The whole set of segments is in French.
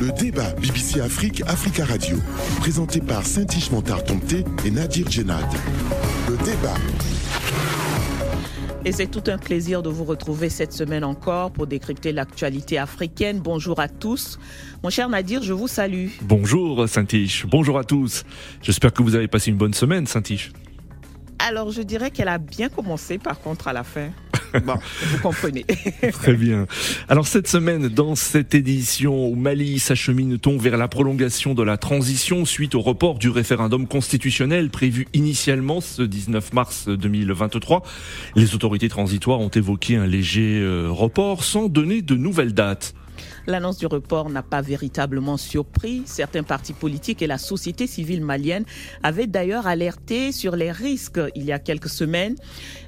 Le débat BBC Afrique, Africa Radio. Présenté par Saint-Ish Montard Tomté et Nadir Djenad. Le débat. Et c'est tout un plaisir de vous retrouver cette semaine encore pour décrypter l'actualité africaine. Bonjour à tous. Mon cher Nadir, je vous salue. Bonjour Saint-Ish. Bonjour à tous. J'espère que vous avez passé une bonne semaine, Saint-Ish. Alors, je dirais qu'elle a bien commencé, par contre, à la fin. Vous comprenez. Très bien. Alors cette semaine, dans cette édition au Mali, s'achemine-t-on vers la prolongation de la transition suite au report du référendum constitutionnel prévu initialement ce 19 mars 2023. Les autorités transitoires ont évoqué un léger euh, report sans donner de nouvelles dates. L'annonce du report n'a pas véritablement surpris. Certains partis politiques et la société civile malienne avaient d'ailleurs alerté sur les risques il y a quelques semaines.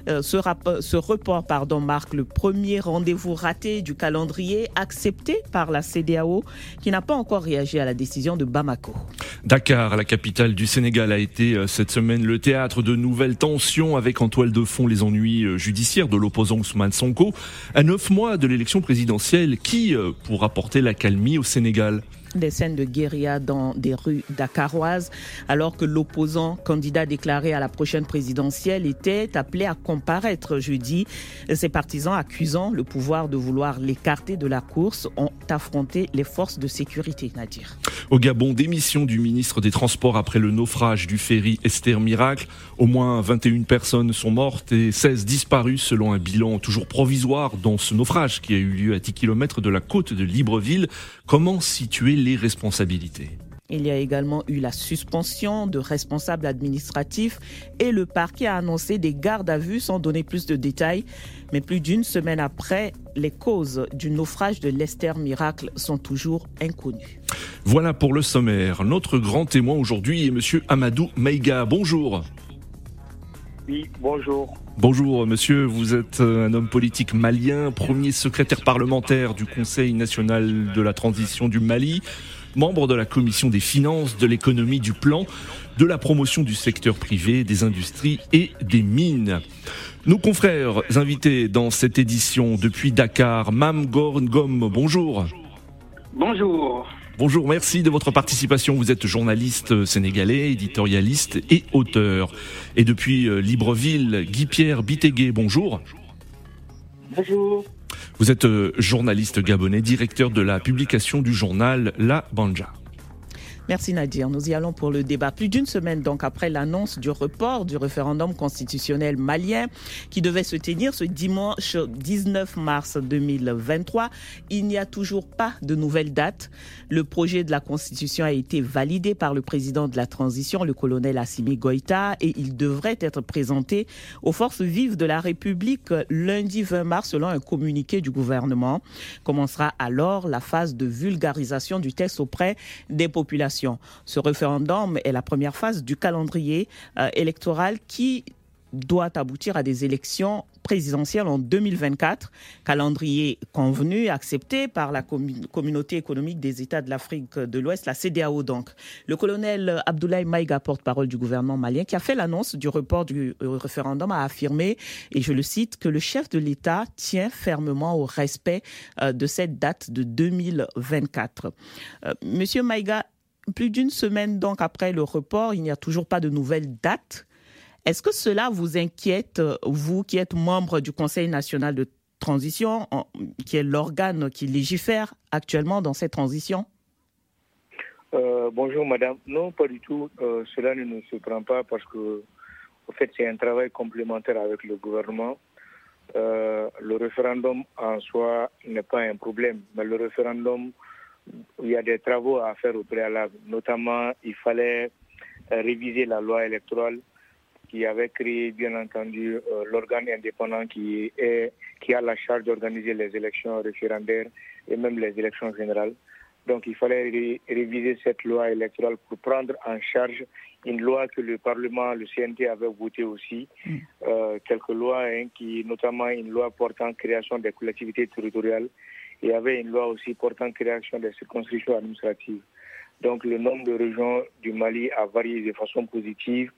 Euh, ce, report pardon, marque le premier rendez-vous raté du calendrier accepté par la CDAO qui n'a pas encore réagi à la décision de Bamako. Dakar, la capitale du Sénégal, a été euh, cette semaine le théâtre de nouvelles tensions avec en toile de fond les ennuis euh, judiciaires de l'opposant Ousmane Sonko à neuf mois de l'élection présidentielle qui pourra apporter la calmie au Sénégal des scènes de guérilla dans des rues dakaroises, alors que l'opposant candidat déclaré à la prochaine présidentielle était appelé à comparaître jeudi. Ses partisans accusant le pouvoir de vouloir l'écarter de la course ont affronté les forces de sécurité, Nadir. Au Gabon, démission du ministre des Transports après le naufrage du ferry Esther Miracle. Au moins 21 personnes sont mortes et 16 disparues selon un bilan toujours provisoire dans ce naufrage qui a eu lieu à 10 km de la côte de Libreville. Comment situer les responsabilités il y a également eu la suspension de responsables administratifs et le parquet a annoncé des gardes à vue sans donner plus de détails. Mais plus d'une semaine après, les causes du naufrage de l'Esther Miracle sont toujours inconnues. Voilà pour le sommaire. Notre grand témoin aujourd'hui est M. Amadou Maïga. Bonjour. Oui, bonjour. Bonjour monsieur, vous êtes euh, un homme politique malien, premier secrétaire parlementaire du Conseil national de la transition du Mali, membre de la commission des finances, de l'économie, du plan, de la promotion du secteur privé, des industries et des mines. Nos confrères invités dans cette édition depuis Dakar, Mam Gorngom, bonjour. Bonjour. Bonjour, merci de votre participation. Vous êtes journaliste sénégalais, éditorialiste et auteur. Et depuis euh, Libreville, Guy-Pierre Bitégué, bonjour. Bonjour. Vous êtes euh, journaliste gabonais, directeur de la publication du journal La Banja. Merci Nadir. Nous y allons pour le débat. Plus d'une semaine donc après l'annonce du report du référendum constitutionnel malien qui devait se tenir ce dimanche 19 mars 2023, il n'y a toujours pas de nouvelle date. Le projet de la constitution a été validé par le président de la transition, le colonel Assimi Goïta, et il devrait être présenté aux forces vives de la République lundi 20 mars selon un communiqué du gouvernement. Commencera alors la phase de vulgarisation du texte auprès des populations ce référendum est la première phase du calendrier euh, électoral qui doit aboutir à des élections présidentielles en 2024, calendrier convenu, accepté par la communauté économique des États de l'Afrique de l'Ouest, la CDAO donc. Le colonel Abdoulaye Maïga, porte-parole du gouvernement malien, qui a fait l'annonce du report du euh, référendum, a affirmé, et je le cite, que le chef de l'État tient fermement au respect euh, de cette date de 2024. Monsieur Maïga, plus d'une semaine donc après le report, il n'y a toujours pas de nouvelle date. Est-ce que cela vous inquiète, vous qui êtes membre du Conseil national de transition, qui est l'organe qui légifère actuellement dans cette transition? Euh, Bonjour madame. Non, pas du tout. Euh, cela ne nous surprend pas parce que, en fait, c'est un travail complémentaire avec le gouvernement. Euh, le référendum en soi n'est pas un problème, mais le référendum il y a des travaux à faire au préalable. Notamment, il fallait euh, réviser la loi électorale qui avait créé, bien entendu, euh, l'organe indépendant qui, est, qui a la charge d'organiser les élections référendaires et même les élections générales. Donc il fallait réviser cette loi électorale pour prendre en charge une loi que le Parlement, le CNT avait votée aussi, mm. euh, quelques lois, hein, qui, notamment une loi portant création des collectivités territoriales il y avait une loi aussi portant création des circonscriptions administratives. Donc le nombre de régions du Mali a varié de façon positive.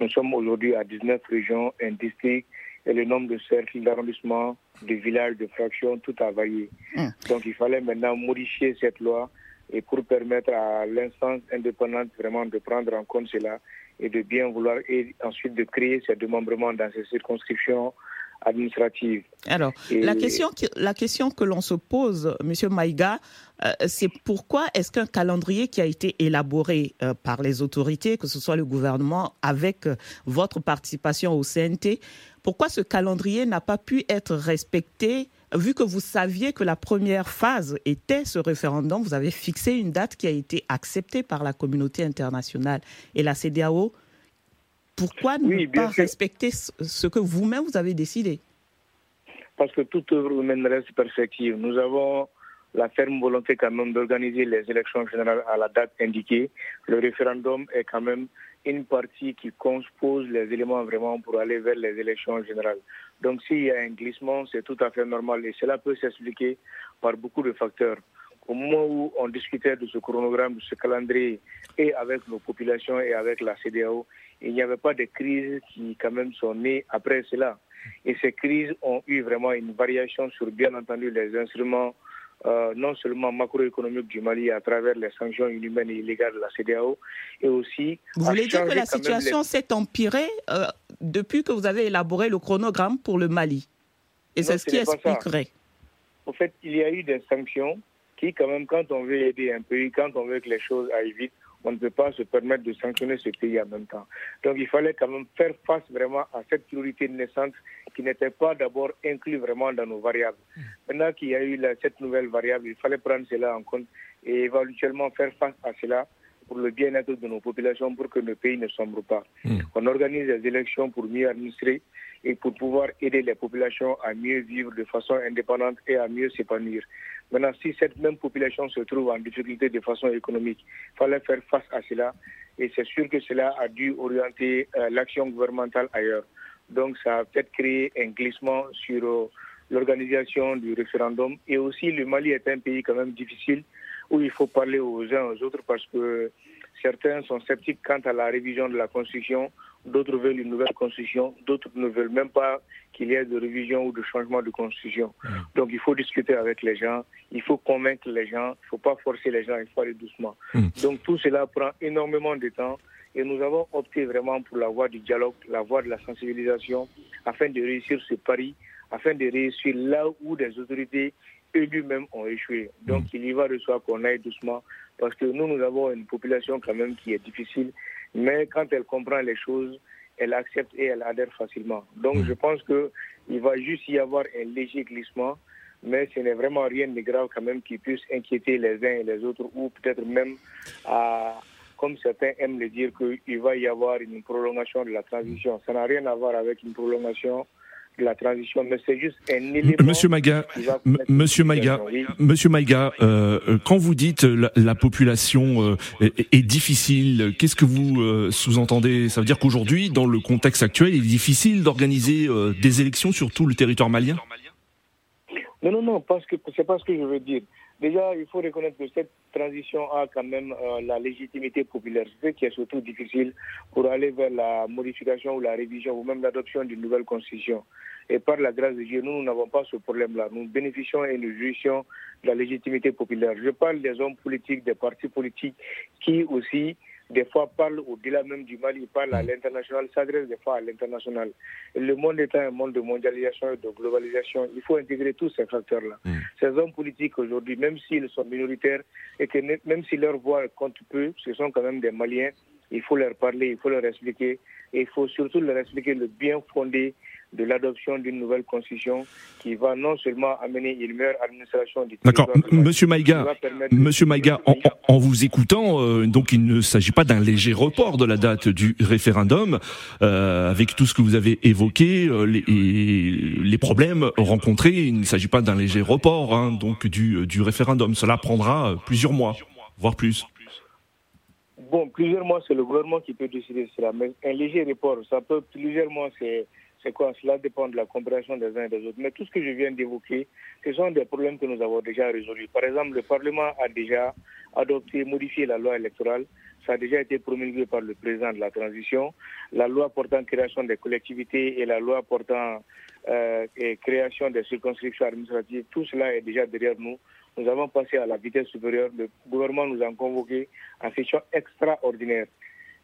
Nous sommes aujourd'hui à 19 régions, un district, et le nombre de cercles d'arrondissement, de villages, de fractions, tout a varié. Hum. Donc il fallait maintenant modifier cette loi et pour permettre à l'instance indépendante vraiment de prendre en compte cela et de bien vouloir et ensuite de créer ces démembrements dans ces circonscriptions administratives. Alors, la, question que, la question que l'on se pose, Monsieur Maïga, euh, c'est pourquoi est-ce qu'un calendrier qui a été élaboré euh, par les autorités, que ce soit le gouvernement, avec euh, votre participation au CNT, pourquoi ce calendrier n'a pas pu être respecté vu que vous saviez que la première phase était ce référendum, vous avez fixé une date qui a été acceptée par la communauté internationale et la CDAO. Pourquoi ne pas respecter ce que vous-même vous avez décidé? Parce que toute œuvre humaine reste perfective. Nous avons la ferme volonté quand même d'organiser les élections générales à la date indiquée. Le référendum est quand même une partie qui compose les éléments vraiment pour aller vers les élections générales. Donc s'il y a un glissement, c'est tout à fait normal et cela peut s'expliquer par beaucoup de facteurs. Au moment où on discutait de ce chronogramme, de ce calendrier, et avec nos populations et avec la CDAO, il n'y avait pas de crises qui quand même sont nées après cela. Et ces crises ont eu vraiment une variation sur bien entendu les instruments euh, non seulement macroéconomiques du Mali à travers les sanctions inhumaines et illégales de la CDAO, et aussi... Vous voulez dire que la situation s'est empirée euh, depuis que vous avez élaboré le chronogramme pour le Mali? Et c'est ce qui expliquerait. En fait, il y a eu des sanctions qui, quand même, quand on veut aider un pays, quand on veut que les choses aillent vite, on ne peut pas se permettre de sanctionner ce pays en même temps. Donc il fallait quand même faire face vraiment à cette priorité naissante qui n'était pas d'abord inclue vraiment dans nos variables. Maintenant qu'il y a eu cette nouvelle variable, il fallait prendre cela en compte et éventuellement faire face à cela pour le bien-être de nos populations, pour que nos pays ne sombre pas. Hmm. On organise des élections pour mieux administrer et pour pouvoir aider les populations à mieux vivre de façon indépendante et à mieux s'épanouir. Maintenant, si cette même population se trouve en difficulté de façon économique, il fallait faire face à cela et c'est sûr que cela a dû orienter euh, l'action gouvernementale ailleurs. Donc ça a peut-être créé un glissement sur euh, l'organisation du référendum et aussi le Mali est un pays quand même difficile où il faut parler aux uns aux autres parce que certains sont sceptiques quant à la révision de la Constitution D'autres veulent une nouvelle constitution, d'autres ne veulent même pas qu'il y ait de révision ou de changement de constitution. Donc il faut discuter avec les gens, il faut convaincre les gens, il ne faut pas forcer les gens, il faut aller doucement. Hmm. Donc tout cela prend énormément de temps et nous avons opté vraiment pour la voie du dialogue, la voie de la sensibilisation, afin de réussir ce pari, afin de réussir là où des autorités élues même ont échoué. Donc hmm. il y va de soi qu'on aille doucement, parce que nous, nous avons une population quand même qui est difficile mais quand elle comprend les choses, elle accepte et elle adhère facilement. Donc hmm. je pense qu'il va juste y avoir un léger glissement, mais ce n'est vraiment rien de grave quand même qui puisse inquiéter les uns et les autres, ou peut-être même, comme certains aiment le dire, qu'il va y avoir une prolongation de la transition. Ça n'a rien à voir avec une prolongation la transition, mais c'est juste un élément. Monsieur Maïga, Monsieur Maïga, Monsieur Maïga, euh, euh, quand vous dites la, la population euh, est, difficile, qu'est-ce que vous euh, sous-entendez? Ça veut dire qu'aujourd'hui, dans le contexte actuel, il est difficile d'organiser des élections sur tout le territoire malien? Non, non, non, parce que c'est pas ce que je veux dire. Déjà, il faut reconnaître que cette transition a quand même euh, la légitimité populaire, ce qui est surtout difficile pour aller vers la modification ou la révision ou même l'adoption d'une nouvelle constitution. Et par la grâce de Dieu, nous, nous n'avons pas ce problème-là. Nous bénéficions et nous jouissons de la légitimité populaire. Je parle des hommes politiques, des partis politiques qui aussi des fois parle au-delà même du Mali, parle à mm. l'international, s'adresse des fois à l'international. Le monde étant un monde de mondialisation et de globalisation, il faut intégrer tous ces facteurs-là. Mm. Ces hommes politiques aujourd'hui, même s'ils sont minoritaires et que même si leur voix compte peu, ce sont quand même des Maliens, il faut leur parler, il faut leur expliquer et il faut surtout leur expliquer le bien fondé de l'adoption d'une nouvelle constitution qui va non seulement amener une meilleure administration du D'accord, Monsieur Maïga, Monsieur Maïga, en, vous écoutant, euh, donc il ne s'agit pas d'un léger report de la date du référendum, euh, avec tout ce que vous avez évoqué, euh, les, les, problèmes rencontrés, il ne s'agit pas d'un léger report hein, donc du, du référendum. Cela prendra plusieurs mois, voire plus. Bon, plusieurs mois, c'est le gouvernement qui peut décider cela, mais un léger report, ça peut plusieurs mois, c'est c'est quoi Cela dépend de la compréhension des uns et des autres. Mais tout ce que je viens d'évoquer, ce sont des problèmes que nous avons déjà résolus. Par exemple, le Parlement a déjà adopté, modifié la loi électorale. Ça a déjà été promulgué par le président de la transition. La loi portant création des collectivités et la loi portant euh, création des circonscriptions administratives, tout cela est déjà derrière nous. nous avons passé à la vitesse supérieure. Le gouvernement nous a convoqué en session extraordinaire.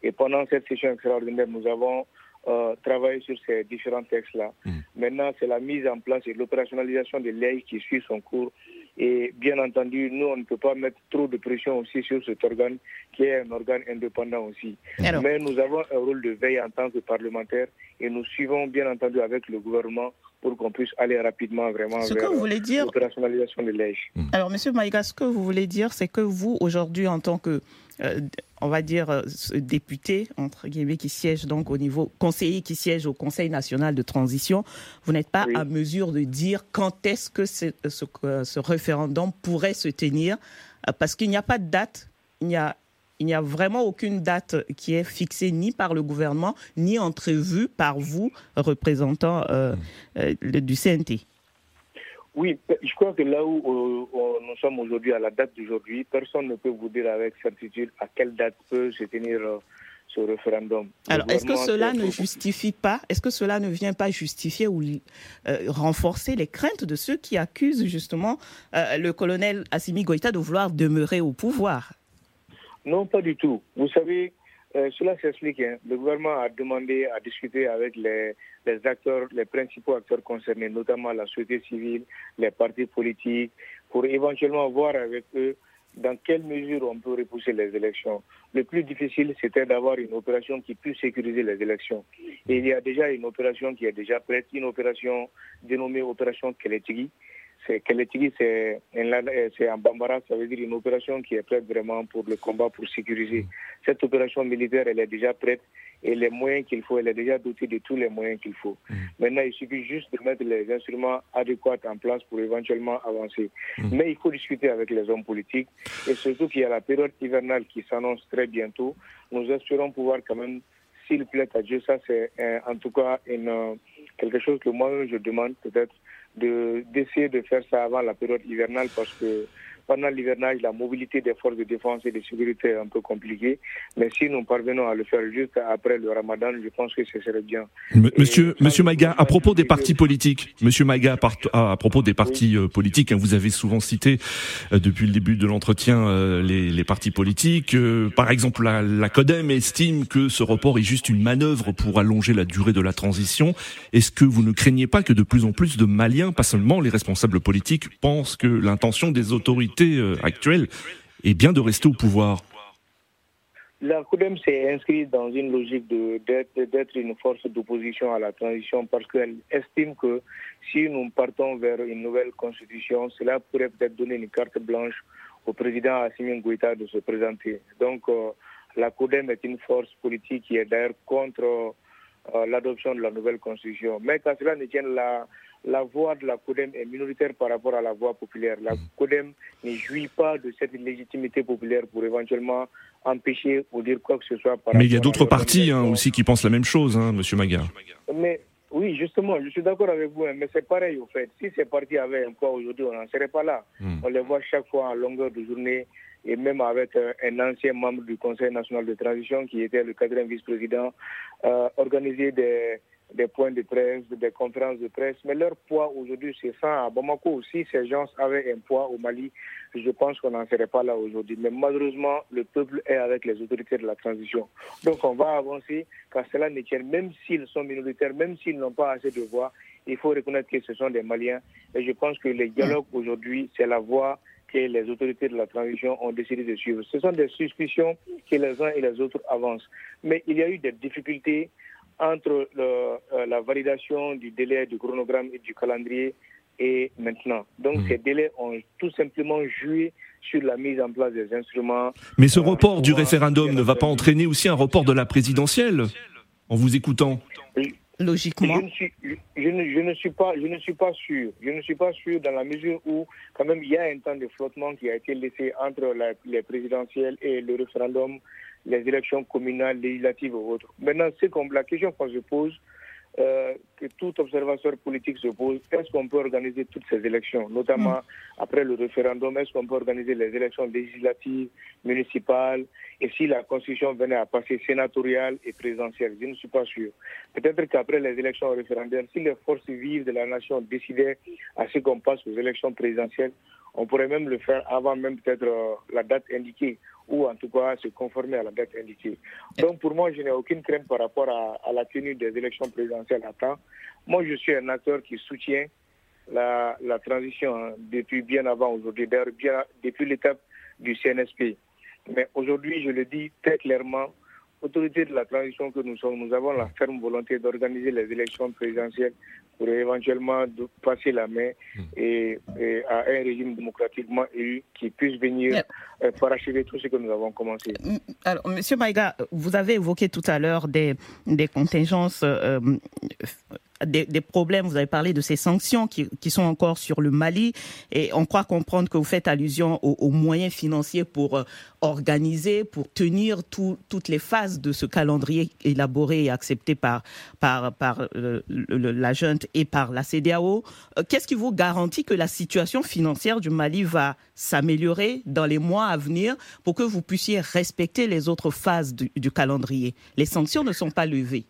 Et pendant cette session extraordinaire, nous avons euh, travaillé sur ces différents textes-là. Mmh. Maintenant, c'est la mise en place et l'opérationnalisation de l'AI qui suit son cours. Et bien entendu, nous, on ne peut pas mettre trop de pression aussi sur cet organe qui est un organe indépendant aussi. Mais nous avons un rôle de veille en tant que parlementaire et nous suivons bien entendu avec le gouvernement pour qu'on puisse aller rapidement vraiment ce vers l'opérationnalisation de l'AI. Alors, Monsieur Maïga, ce que vous voulez dire, c'est que vous, aujourd'hui, en tant que euh, on va dire, euh, député, entre guillemets, qui siège donc au niveau, conseiller qui siège au Conseil national de transition, vous n'êtes pas à mesure de dire quand est-ce que ce, ce, référendum pourrait se tenir, euh, parce qu'il n'y a pas de date, il n'y a, il n'y a vraiment aucune date qui est fixée ni par le gouvernement, ni entrevue par vous, représentant du CNT. Oui, je crois que là où euh, nous sommes aujourd'hui, à la date d'aujourd'hui, personne ne peut vous dire avec certitude à quelle date peut se tenir euh, ce référendum. Alors, est-ce que cela ne justifie pas, est-ce que cela ne vient pas justifier ou euh, renforcer les craintes de ceux qui accusent justement le colonel Assimi Goïta de vouloir demeurer au pouvoir? Non, pas du tout. Vous savez, euh, cela s'explique. Hein. Le gouvernement a demandé à discuter avec les, acteurs, les principaux acteurs concernés, notamment la société civile, les partis politiques, pour éventuellement voir avec eux dans quelle mesure on peut repousser les élections. Le plus difficile, c'était d'avoir une opération qui puisse sécuriser les élections. Il y a déjà une opération qui est déjà prête, une opération dénommée opération Keletigi, c'est c'est en Bambara, ça veut dire une opération qui est prête vraiment pour le combat, pour sécuriser. Cette opération militaire, elle est déjà prête et les moyens qu'il faut, elle est déjà dotée de tous les moyens qu'il faut. Mm. Maintenant, il suffit juste de mettre les instruments adéquats en place pour éventuellement avancer. Mm. Mais il faut discuter avec les hommes politiques et surtout qu'il y a la période hivernale qui s'annonce très bientôt. Nous espérons pouvoir quand même, s'il plaît à Dieu, ça c'est en tout cas une, quelque chose que moi-même je demande peut-être d'essayer de, faire ça avant la période hivernale parce que pendant l'hivernage, la mobilité des forces de défense et de sécurité est un peu compliquée. Mais si nous parvenons à le faire juste après le ramadan, je pense que ce serait bien. Monsieur, monsieur Maga, à propos des partis politiques, Monsieur Maga, à propos des partis euh, politiques, hein, vous avez souvent cité euh, depuis le début de l'entretien euh, les, les, partis politiques. par exemple, la, la CODEM estime que ce report est juste une manœuvre pour allonger la durée de la transition. Est-ce que vous ne craignez pas que de plus en plus de Maliens, pas seulement les responsables politiques, pensent que l'intention des autorités euh, actuelle est bien de rester au pouvoir la CODEM s'est inscrite dans une logique d'être une force d'opposition à la transition parce qu'elle estime que si nous partons vers une nouvelle constitution, cela pourrait peut-être donner une carte blanche au président Assimi Goïta de se présenter. Donc euh, la CODEM est une force politique qui est d'ailleurs contre euh, l'adoption de la nouvelle constitution. Mais qu'à cela ne tienne la, la voix de la CODEM est minoritaire par rapport à la voix populaire. La mm. CODEM ne jouit pas de cette légitimité populaire pour éventuellement empêcher ou dire quoi que ce soit. Mais il y a d'autres partis hein, aussi qui pensent la même chose, hein, Monsieur Maga. Mais oui, justement, je suis d'accord avec vous, hein, mais c'est pareil au fait. Si ces partis avaient un poids aujourd'hui, on n'en serait pas là. Mm. On les voit chaque fois en longueur de journée et même avec euh, un ancien membre du Conseil national de transition qui était le quatrième vice-président, euh, organiser des des points de presse, des conférences de presse, mais leur poids aujourd'hui, c'est ça. À Bamako aussi, ces gens avaient un poids au Mali. Je pense qu'on n'en serait pas là aujourd'hui. Mais malheureusement, le peuple est avec les autorités de la transition. Donc on va avancer car cela ne tient, même s'ils sont minoritaires, même s'ils n'ont pas assez de voix, il faut reconnaître que ce sont des Maliens. Et je pense que les dialogues aujourd'hui, c'est la voix que les autorités de la transition ont décidé de suivre. Ce sont des suspicions que les uns et les autres avancent. Mais il y a eu des difficultés entre euh, la validation du délai du chronogramme et du calendrier et maintenant. Donc hmm. ces délais ont tout simplement joué sur la mise en place des instruments. Mais ce report du référendum ne va pas entraîner aussi un report de la présidentielle en vous écoutant Logiquement. Je ne, suis, je, ne, suis pas, je ne suis pas sûr. Je ne suis pas sûr dans la mesure où, quand même, il y a un temps de flottement qui a été laissé entre les présidentielles et le référendum les élections communales, législatives ou autres. Maintenant, c'est comme la question qu'on se pose, euh, que tout observateur politique se pose, est-ce qu'on peut organiser toutes ces élections, notamment mm. après le référendum, est-ce qu'on peut organiser les élections législatives, municipales, et si la Constitution venait à passer sénatoriale et présidentielle Je ne suis pas sûr. Peut-être qu'après les élections référendaires, si les forces vives de la nation décidaient à ce qu'on passe aux élections présidentielles, On pourrait même le faire avant même peut-être euh, la date indiquée ou en tout cas se conformer à la date indiquée. Donc pour moi, je n'ai aucune crainte par rapport à, la tenue des élections présidentielles à temps. Moi, je suis un acteur qui soutient la, transition depuis bien avant aujourd'hui, d'ailleurs bien depuis l'étape du CNSP. Mais aujourd'hui, je le dis très clairement, autorité de la transition que nous sommes, nous avons la ferme volonté d'organiser les élections présidentielles pour éventuellement passer la main hmm. et, à un régime démocratiquement élu qui puisse venir euh, parachever tout ce que nous avons commencé. Hmm, alors, Monsieur Maïga, vous avez évoqué tout à l'heure des, des contingences euh, des, problèmes. Vous avez parlé de ces sanctions qui, sont encore sur le Mali et on croit comprendre que vous faites allusion aux, moyens financiers pour euh, organiser, pour tenir toutes les phases de ce calendrier élaboré et accepté par, euh, la junte et par la CDAO. Euh, qu'est-ce qui vous garantit que la situation financière du Mali va s'améliorer dans les mois à venir pour que vous puissiez respecter les autres phases du calendrier? Les sanctions ne sont pas levées.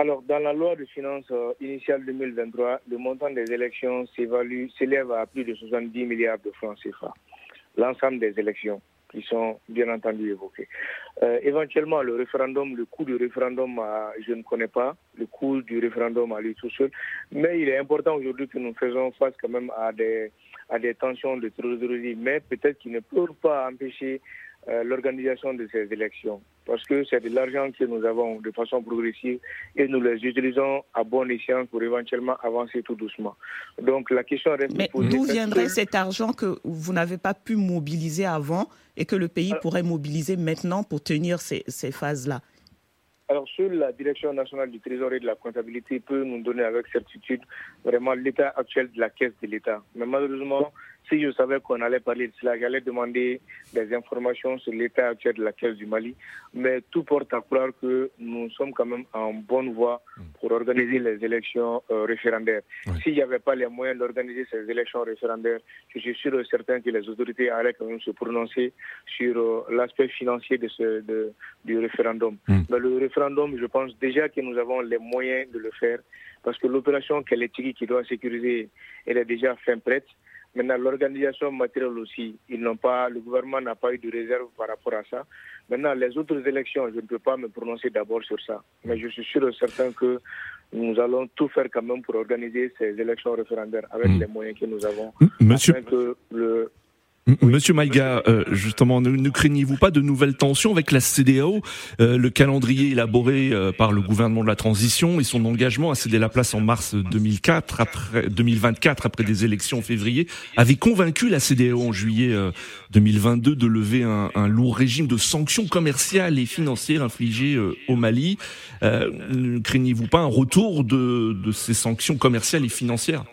Alors, dans la loi de finances euh, initiale 2023, le montant des élections s'élève à plus de 70 milliards de francs CFA. L'ensemble des élections qui sont bien entendu évoquées. Euh, éventuellement, le référendum, le coût du référendum, je ne connais pas le coût du référendum à lui tout seul, mais il est important aujourd'hui que nous faisons face quand même à des, à des tensions de trésorerie, mais peut-être qu'ils ne peuvent pas empêcher euh, l'organisation de ces élections. Parce que c'est de l'argent que nous avons de façon progressive et nous les utilisons à bon escient pour éventuellement avancer tout doucement. Donc la question reste Mais d'où viendrait cet argent que vous n'avez pas pu mobiliser avant et que le pays pourrait mobiliser maintenant pour tenir ces, ces phases-là? Alors, seule la Direction nationale du Trésor et de la comptabilité peut nous donner avec certitude vraiment l'état actuel de la caisse de l'État. Mais malheureusement, si je savais qu'on allait parler de cela, j'allais demander des informations sur l'état actuel de la caisse du Mali. Mais tout porte à croire que nous sommes quand même en bonne voie pour organiser les élections euh, référendaires. S'il n'y avait pas les moyens d'organiser ces élections référendaires, je suis sûr et certain que les autorités allaient quand même se prononcer sur euh, l'aspect financier de ce, du référendum. Hmm. Mais le référendum, je pense déjà que nous avons les moyens de le faire parce que l'opération Keletigui qui doit sécuriser, elle est déjà fin prête. Maintenant, l'organisation matérielle aussi, ils n'ont pas, le gouvernement n'a pas eu de réserve par rapport à ça. Maintenant, les autres élections, je ne peux pas me prononcer d'abord sur ça. Mais je suis sûr et certain que nous allons tout faire quand même pour organiser ces élections référendaires avec hmm. les moyens que nous avons. Monsieur... que le, Monsieur Maïga, euh, justement, ne, craignez-vous pas de nouvelles tensions avec la CDAO euh, Le calendrier élaboré euh, par le gouvernement de la transition et son engagement à céder la place en mars 2004, après 2024, après des élections en février, avait convaincu la CDAO en juillet 2022 de lever un, lourd régime de sanctions commerciales et financières infligées au Mali. ne craignez-vous pas un retour de ces sanctions commerciales et financières?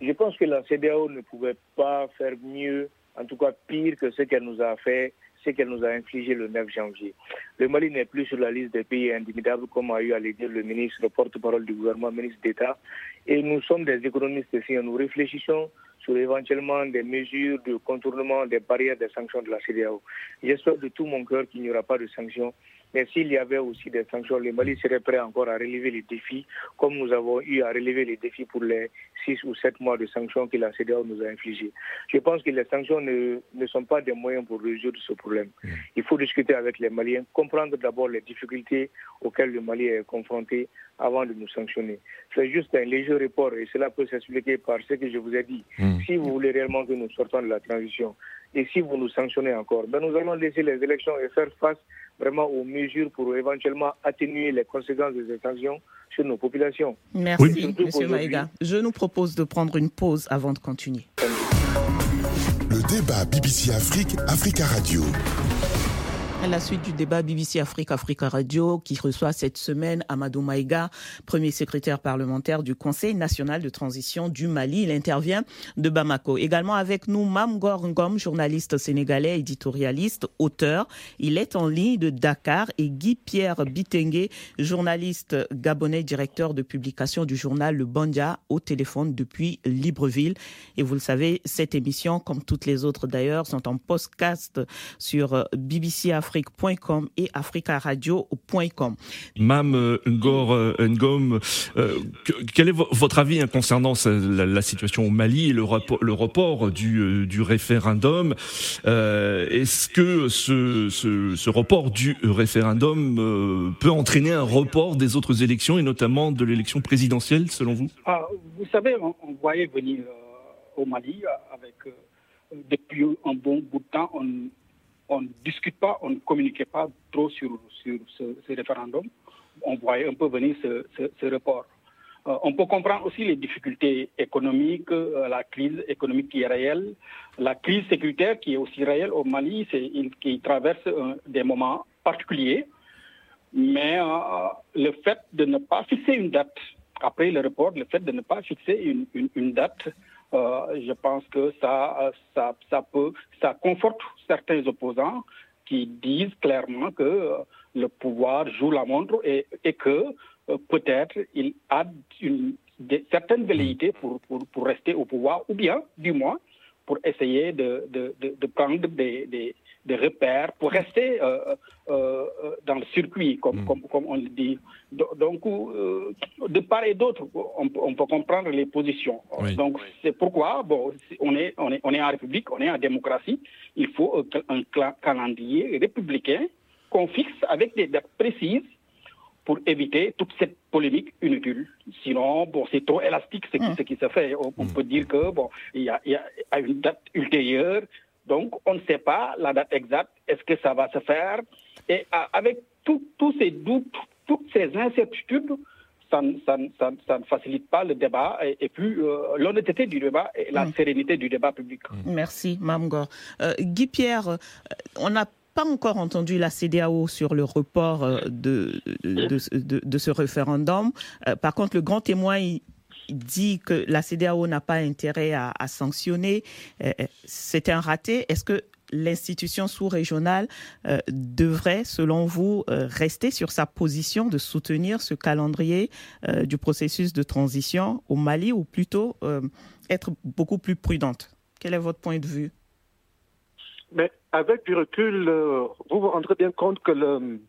Je pense que la CDAO ne pouvait pas faire mieux, en tout cas pire que ce qu'elle nous a fait, ce qu'elle nous a infligé le 9 janvier. Le Mali n'est plus sur la liste des pays intimidables, comme a eu à le dire le ministre, le porte-parole du gouvernement, ministre d'État. Et nous sommes des économistes ici, nous réfléchissons sur éventuellement des mesures de contournement des barrières des sanctions de la CDAO. J'espère de tout mon cœur qu'il n'y aura pas de sanctions mais s'il y avait aussi des sanctions, le Mali serait prêt encore à relever les défis, comme nous avons eu à relever les défis pour les six ou sept mois de sanctions que la CDAO nous a infligés. Je pense que les sanctions ne, ne sont pas des moyens pour résoudre ce problème. Mm. Il faut discuter avec les Maliens, comprendre d'abord les difficultés auxquelles le Mali est confronté avant de nous sanctionner. C'est juste un léger report et cela peut s'expliquer par ce que je vous ai dit. Mm. Si vous voulez réellement que nous sortons de la transition et si vous nous sanctionnez encore, ben nous allons laisser les élections et faire face vraiment aux mesures pour éventuellement atténuer les conséquences des sanctions sur nos populations. Merci, Monsieur Maïga. Je nous propose de prendre une pause avant de continuer. Le débat BBC Afrique, Africa Radio. À la suite du débat BBC Afrique Africa Radio qui reçoit cette semaine Amadou Maïga, premier secrétaire parlementaire du Conseil national de transition du Mali. Il intervient de Bamako. Également avec nous Mam Ngom, journaliste sénégalais, éditorialiste, auteur. Il est en ligne de Dakar et Guy-Pierre Bitengue, journaliste gabonais, directeur de publication du journal Le Bandia au téléphone depuis Libreville. Et vous le savez, cette émission, comme toutes les autres d'ailleurs, sont en podcast sur BBC Afrique afrique.com et africaradio.com. Mam Ngor Ngom, quel est votre avis hein, concernant la, situation au Mali et le, le report du, du référendum? Est-ce que ce, ce, ce, report du référendum peut entraîner un report des autres élections et notamment de l'élection présidentielle selon vous? Ah, Vous savez, on, voyait venir au Mali avec depuis un bon bout de temps, on ne discute pas, on ne communiquait pas trop sur, sur ce, référendum. On voyait un peu venir ce, report. Euh, on peut comprendre aussi les difficultés économiques, euh, la crise économique qui est réelle, la crise sécuritaire qui est aussi réelle au Mali, c'est, qui traverse des moments particuliers. Mais euh, le fait de ne pas fixer une date, après le report, le fait de ne pas fixer une, une date, je pense que ça, ça, ça, peut, ça conforte certains opposants qui disent clairement que euh, le pouvoir joue la montre et, et que euh, peut-être il a une, certaines velléités pour, pour, pour, rester au pouvoir, ou bien, du moins, pour essayer de, de, de, prendre des, des, repères, pour rester euh, euh, dans le circuit, comme, mm. comme, comme, on le dit. Donc, euh, de part et d'autre, on, on, peut comprendre les positions. Donc, c'est pourquoi, bon, on est, on, est, on est en République, on est en démocratie, il faut un calendrier républicain qu'on fixe avec des dates précises pour éviter toute cette polémique inutile. Sinon, bon, c'est trop élastique ce qui, mm. ce qui se fait. On, mm. peut dire que bon, il y a, il y a une date ultérieure, donc on ne sait pas la date exacte. Est-ce que ça va se faire Et avec tous ces doutes, toutes ces incertitudes, ça, ça, ça, ne facilite pas le débat et, puis euh, l'honnêteté du débat et la mm. sérénité du débat public. Merci, Mamgor. Euh, Guy Pierre, euh, on a pas encore entendu la CDAO sur le report euh, de, de, ce référendum. Euh, par contre, le grand témoin dit que la CDAO n'a pas intérêt à, sanctionner. Euh, c'est un raté. Est-ce que l'institution sous-régionale devrait, selon vous, rester sur sa position de soutenir ce calendrier du processus de transition au Mali ou plutôt être beaucoup plus prudente? Quel est votre point de vue? Mais avec du recul, euh, vous vous rendrez bien compte que le,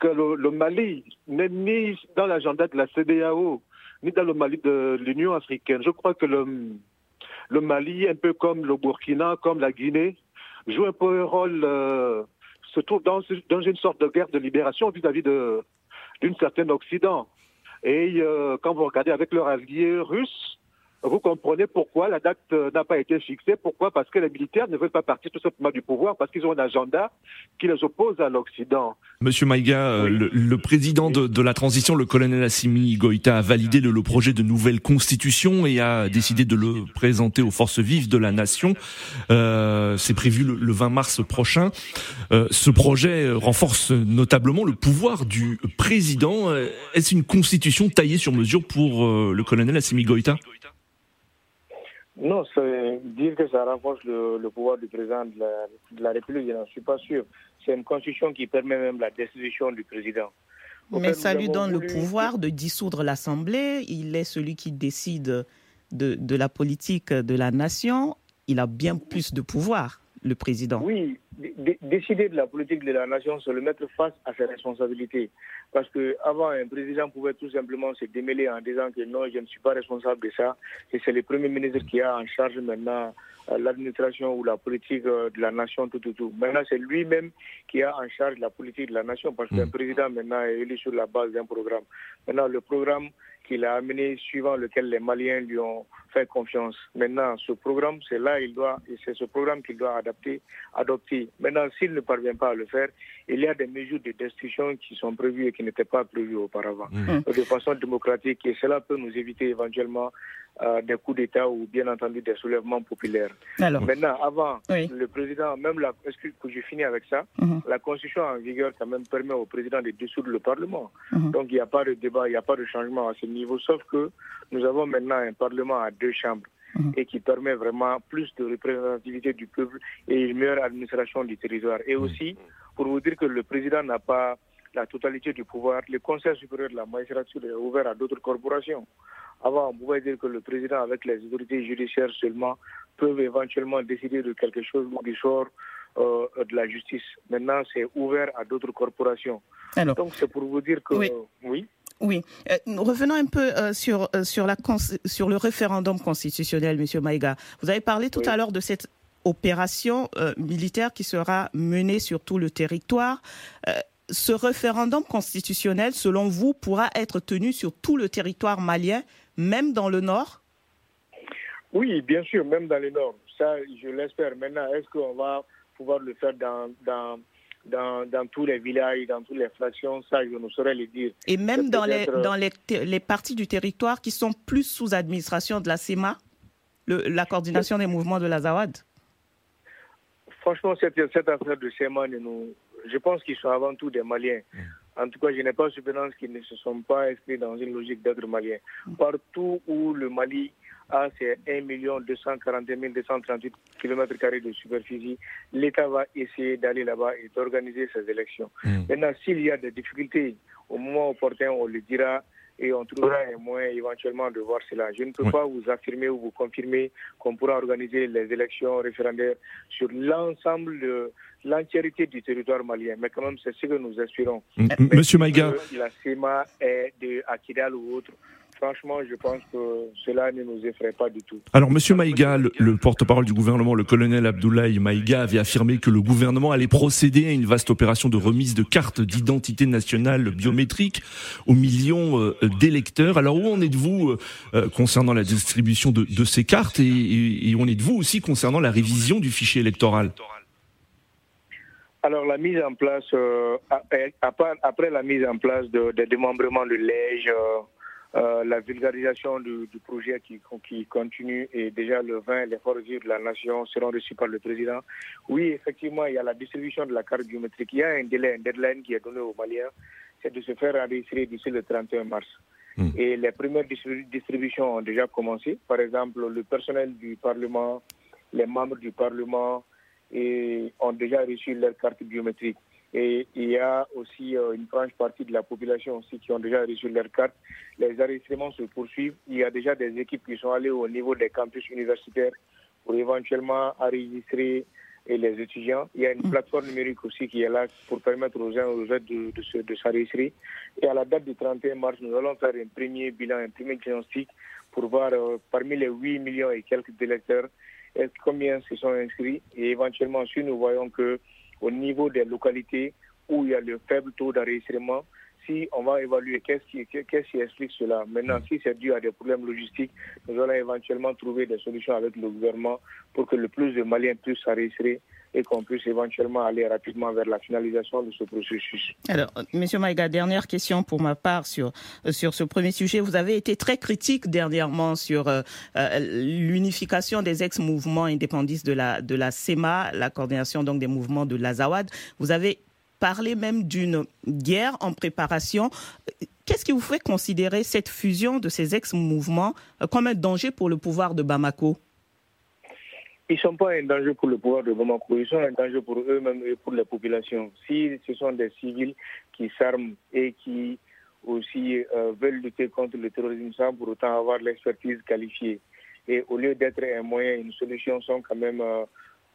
que le, Mali n'est ni dans l'agenda de la CDAO, ni dans le Mali de l'Union africaine. Je crois que le, Mali, un peu comme le Burkina, comme la Guinée, joue un peu un rôle, euh, se trouve dans, une sorte de guerre de libération vis-à-vis d'une certaine Occident. Et euh, quand vous regardez avec leur allié russe, vous comprenez pourquoi la date euh, n'a pas été fixée. Pourquoi Parce que les militaires ne veulent pas partir tout simplement du pouvoir, parce qu'ils ont un agenda qui les oppose à l'Occident. Monsieur Maïga, euh, le, président de, la transition, le colonel Assimi Goïta, a validé le, projet de nouvelle constitution et a décidé de le présenter aux forces vives de la nation. Euh, C'est prévu le, 20 mars prochain. Euh, ce projet renforce notablement le pouvoir du président. Est-ce une constitution taillée sur mesure pour le colonel Assimi Goïta? Non, c'est dire que ça renforce le, pouvoir du président de la, République, je n'en suis pas sûr. C'est une constitution qui permet même la destitution du président. Mais ça lui donne le pouvoir de dissoudre l'Assemblée. Il est celui qui décide de, de la politique de la nation. Il a bien plus de pouvoir le président Oui, décider de la politique de la nation, c'est le mettre face à ses responsabilités. Parce qu'avant, un président pouvait tout simplement se démêler en disant que non, je ne suis pas responsable de ça. Et c'est le Premier ministre qui a en charge maintenant euh, l'administration ou la politique euh, de la nation, tout, tout, tout. Maintenant, c'est lui-même qui a en charge la politique de la nation parce qu'un mm. président maintenant est élu sur la base d'un programme. Maintenant, le programme qu'il a amené, suivant lequel les Maliens lui ont fait confiance. Maintenant, ce programme, c'est là il doit, c'est ce programme qu'il doit adapter, adopter. Maintenant, s'il ne parvient pas à le faire, il y a des mesures de destruction qui sont prévues et qui n'étaient pas prévues auparavant, mmh. de façon démocratique, et cela peut nous éviter éventuellement euh, des coups d'État ou bien entendu des soulèvements populaires. Maintenant, avant, le président, même la, excuse que je finis avec ça, mhm. la constitution en vigueur quand même permet au président de dissoudre le Parlement. Mhm. Donc il n'y a pas de débat, il n'y a pas de changement à ce niveau, sauf que nous avons maintenant un Parlement à deux chambres et qui permet vraiment plus de représentativité du peuple et une meilleure administration du territoire. Et aussi, pour vous dire que le président n'a pas la totalité du pouvoir, le Conseil supérieur de la magistrature est ouvert à d'autres corporations. Avant, on pouvait dire que le président, avec les autorités judiciaires seulement, peuvent éventuellement décider de quelque chose ou du sort de la justice. Maintenant, c'est ouvert à d'autres corporations. Donc, c'est pour vous dire que oui. oui. revenons un peu sur, sur, la, sur le référendum constitutionnel, Monsieur Maïga. Vous avez parlé tout à l'heure de cette opération militaire qui sera menée sur tout le territoire ce référendum constitutionnel, selon vous, pourra être tenu sur tout le territoire malien, même dans le nord? Oui, bien sûr, même dans le nord. Ça, je l'espère. Maintenant, est-ce qu'on va pouvoir le faire dans, dans, dans, tous les villages, dans toutes les fractions? Ça, je ne saurais le dire. Et même dans, les, dans les, les, parties du territoire qui sont plus sous administration de la CEMA, la coordination des mouvements de la ZAWAD? Franchement, cette, cette affaire de CEMA ne nous je pense qu'ils sont avant tout des Maliens. Mm. En tout cas, je n'ai pas souvenance qu'ils ne se sont pas inscrits dans une logique d'être Maliens. Mm. Partout où le Mali a ses 1 240 238 km de superficie, l'État va essayer d'aller là-bas et d'organiser ses élections. Mm. Maintenant, s'il y a des difficultés, au moment opportun, on le dira et on trouvera un moyen éventuellement de voir cela. Je ne peux pas vous affirmer ou vous confirmer qu'on pourra organiser les élections référendaires sur l'ensemble de l'entièreté du territoire malien, mais quand même c'est ce que nous espérons. Monsieur Maïga. La CEMA est de Akidal ou autre franchement, je pense que cela ne nous effraie pas du tout. Alors, Monsieur Maïga, le, porte-parole du gouvernement, le colonel Abdoulaye Maïga, avait affirmé que le gouvernement allait procéder à une vaste opération de remise de cartes d'identité nationale biométrique aux millions euh, d'électeurs. Alors, où en êtes-vous euh, euh, concernant la distribution de, ces cartes et, et, où en êtes-vous aussi concernant la révision du fichier électoral? Alors la mise en place, après, la mise en place de, de démembrement de euh, la vulgarisation du, projet qui, qui, continue et déjà le 20, les forces de la nation seront reçus par le président. Oui, effectivement, il y a la distribution de la carte biométrique. Il y a un délai, un deadline qui est donné aux Maliens, c'est de se faire enregistrer d'ici le 31 mars. Hmm. Et les premières distributions ont déjà commencé. Par exemple, le personnel du Parlement, les membres du Parlement et ont déjà reçu leur carte biométrique. Et il y a aussi euh, une franche partie de la population aussi qui ont déjà reçu leur carte. Les enregistrements se poursuivent. Il y a déjà des équipes qui sont allées au niveau des campus universitaires pour éventuellement enregistrer les étudiants. Il y a une plateforme numérique aussi qui est là pour permettre aux uns aux autres de, de, de s'enregistrer. Et à la date du 31 mars, nous allons faire un premier bilan, un premier diagnostic pour voir euh, parmi les 8 millions et quelques électeurs combien se sont inscrits. Et éventuellement, si nous voyons que au niveau des localités où il y a le faible taux d'enregistrement, si on va évaluer qu'est-ce qui, qu'est-ce qui explique cela. Maintenant, si c'est dû à des problèmes logistiques, nous allons éventuellement trouver des solutions avec le gouvernement pour que le plus de Maliens puissent s'enregistrer et qu'on puisse éventuellement aller rapidement vers la finalisation de ce processus. Alors, Monsieur Maïga, dernière question pour ma part sur, sur ce premier sujet. Vous avez été très critique dernièrement sur euh, euh, l'unification des ex-mouvements indépendistes de la, de la CEMA, la coordination donc des mouvements de l'Azawad. Vous avez parlé même d'une guerre en préparation. Qu'est-ce qui vous fait considérer cette fusion de ces ex-mouvements comme un danger pour le pouvoir de Bamako? Ils ne sont pas un danger pour le pouvoir de Bamako, ils sont un danger pour eux-mêmes et pour la population. Si ce sont des civils qui s'arment et qui aussi euh, veulent lutter contre le terrorisme sans pour autant avoir l'expertise qualifiée, et au lieu d'être un moyen, une solution, sont quand même euh,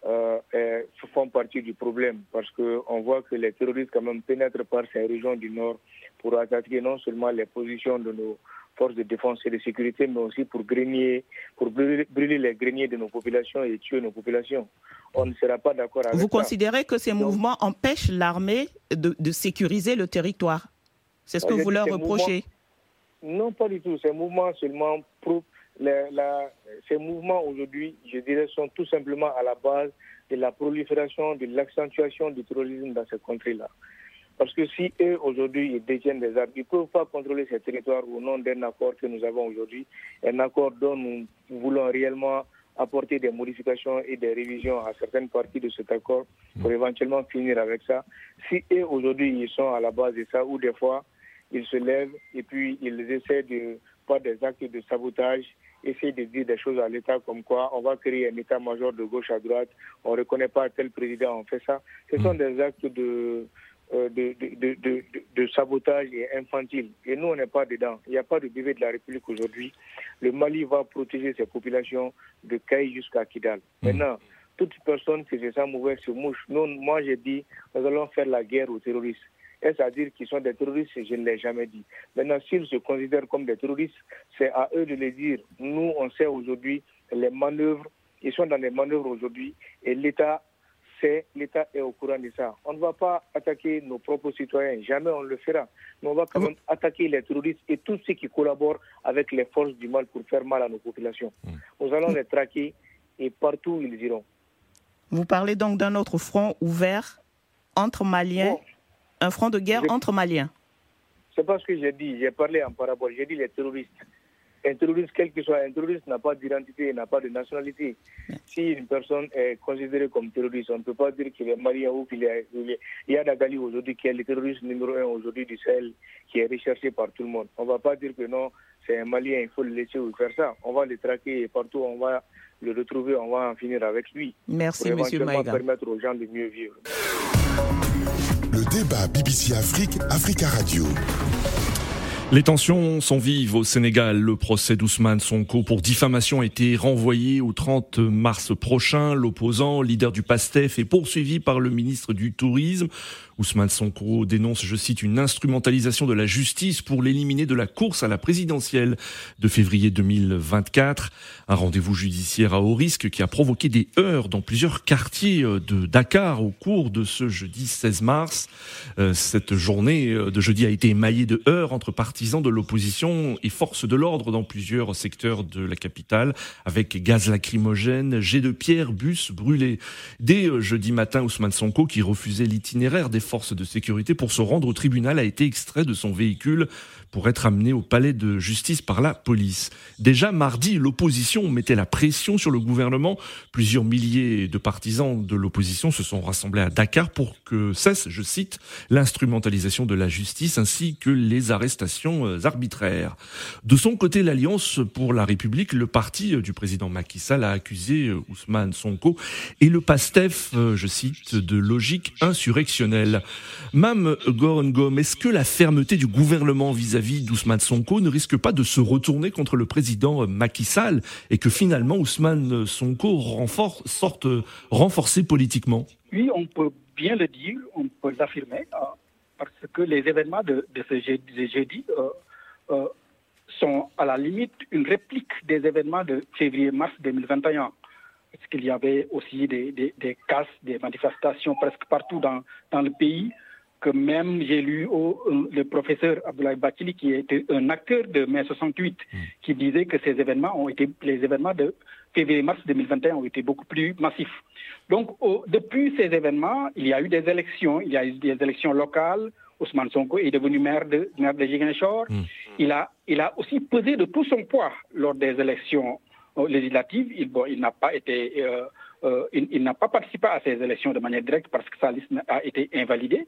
euh, font partie du problème. Parce qu'on voit que les terroristes quand même pénètrent par ces régions du nord pour attaquer non seulement les positions de nos forces de défense et de sécurité, mais aussi pour, grenier, pour brûler, les greniers de nos populations et tuer nos populations. On ne sera pas d'accord avec Vous considérez que ces mouvements empêchent l'armée de, sécuriser le territoire? C'est ce que vous leur reprochez? Non, pas du tout. Ces mouvements seulement ces mouvements aujourd'hui, je dirais, sont tout simplement à la base de la prolifération, de l'accentuation du terrorisme dans ces contrées-là. Parce que si eux, aujourd'hui, ils détiennent des armes, ils ne peuvent pas contrôler ces territoires au nom d'un accord que nous avons aujourd'hui, un accord dont nous voulons réellement apporter des modifications et des révisions à certaines parties de cet accord pour éventuellement finir avec ça. Si eux, aujourd'hui, ils sont à la base de ça, ou des fois, ils se lèvent et puis ils essaient de faire des actes de sabotage, essayer de dire des choses à l'État comme quoi on va créer un état-major de gauche à droite, on ne reconnaît pas tel président, on fait ça. Ce sont des actes de, de, de, de, de, sabotage et infantile. Et nous, on n'est pas dedans. Il n'y a pas de bébé de la République aujourd'hui. Le Mali va protéger ses populations de Caï jusqu'à Kidal. Mmh. Maintenant, toute personne qui se sent mauvaise se mouche. Non, moi, j'ai dit, nous allons faire la guerre aux terroristes. Est-ce à dire qu'ils sont des terroristes? Je ne l'ai jamais dit. Maintenant, s'ils se considèrent comme des terroristes, c'est à eux de le dire. Nous, on sait aujourd'hui les manœuvres, ils sont dans les manœuvres aujourd'hui et l'État l'État est au courant de ça. On ne va pas attaquer nos propres citoyens, jamais on le fera. Mais on va quand même attaquer les terroristes et tous ceux qui collaborent avec les forces du mal pour faire mal à nos populations. Hmm. Nous allons les traquer et partout ils iront. Vous parlez donc d'un autre front ouvert entre Maliens un front de guerre entre Maliens. C'est pas ce que j'ai dit. J'ai parlé en parabole. J'ai dit les terroristes. Un terroriste, quel que soit un terroriste, n'a pas d'identité, n'a pas de nationalité. Si une personne est considérée comme terroriste, on ne peut pas dire qu'il est malien ou qu'il est. Il y a Dagali aujourd'hui qui est le terroriste numéro un aujourd'hui du Sahel, qui est recherché par tout le monde. On ne va pas dire que non, c'est un malien, il faut le laisser ou faire ça. On va le traquer et partout, on va le retrouver, on va en finir avec lui. Merci, M. Maïga. permettre aux gens de mieux vivre. Le débat BBC Afrique, Africa Radio. Les tensions sont vives au Sénégal. Le procès d'Ousmane Sonko pour diffamation a été renvoyé au 30 mars prochain. L'opposant, leader du PASTEF, est poursuivi par le ministre du Tourisme. Ousmane Sonko dénonce, je cite, une instrumentalisation de la justice pour l'éliminer de la course à la présidentielle de février 2024. Un rendez-vous judiciaire à haut risque qui a provoqué des heurts dans plusieurs quartiers de Dakar au cours de ce jeudi 16 mars. Euh, cette journée de jeudi a été émaillée de heurts entre partisans de l'opposition et forces de l'ordre dans plusieurs secteurs de la capitale avec gaz lacrymogène, jets de pierre, bus brûlés. Dès euh, jeudi matin, Ousmane Sonko, qui refusait l'itinéraire des forces de sécurité pour se rendre au tribunal a été extrait de son véhicule pour être amené au palais de justice par la police. Déjà mardi, l'opposition mettait la pression sur le gouvernement. Plusieurs milliers de partisans de l'opposition se sont rassemblés à Dakar pour que cesse, je cite, l'instrumentalisation de la justice ainsi que les arrestations euh, arbitraires. De son côté, l'Alliance pour la République, le parti euh, du président Macky Sall a accusé euh, Ousmane Sonko et le PASTEF, je cite, de logique insurrectionnelle. Mam Gorengom, est-ce que la fermeté du gouvernement vis-à-vis vis d'Ousmane Sonko ne risque pas de se retourner contre le président Macky Sall et que finalement Ousmane Sonko renforce, sorte renforcé politiquement. Oui, on peut bien le dire, on peut l'affirmer, euh, parce que les événements de, ce jeudi, euh, euh, sont à la limite une réplique des événements de février-mars 2021 parce qu'il y avait aussi des, des, des, des manifestations presque partout dans, dans le pays que même j'ai lu au, euh, le professeur Abdoulaye Bakili, qui était un acteur de mai 68, hmm. qui disait que ces événements ont été, les événements de février-mars 2021 ont été beaucoup plus massifs. Donc, depuis ces événements, il y a eu des élections, il y a eu des élections locales. Ousmane Sonko est devenu maire de, maire de hmm. Il, a, il a aussi pesé de tout son poids lors des élections euh, législatives. Il, bon, il n'a pas été, euh, il, il n'a pas participé à ces élections de manière directe parce que sa liste a été invalidée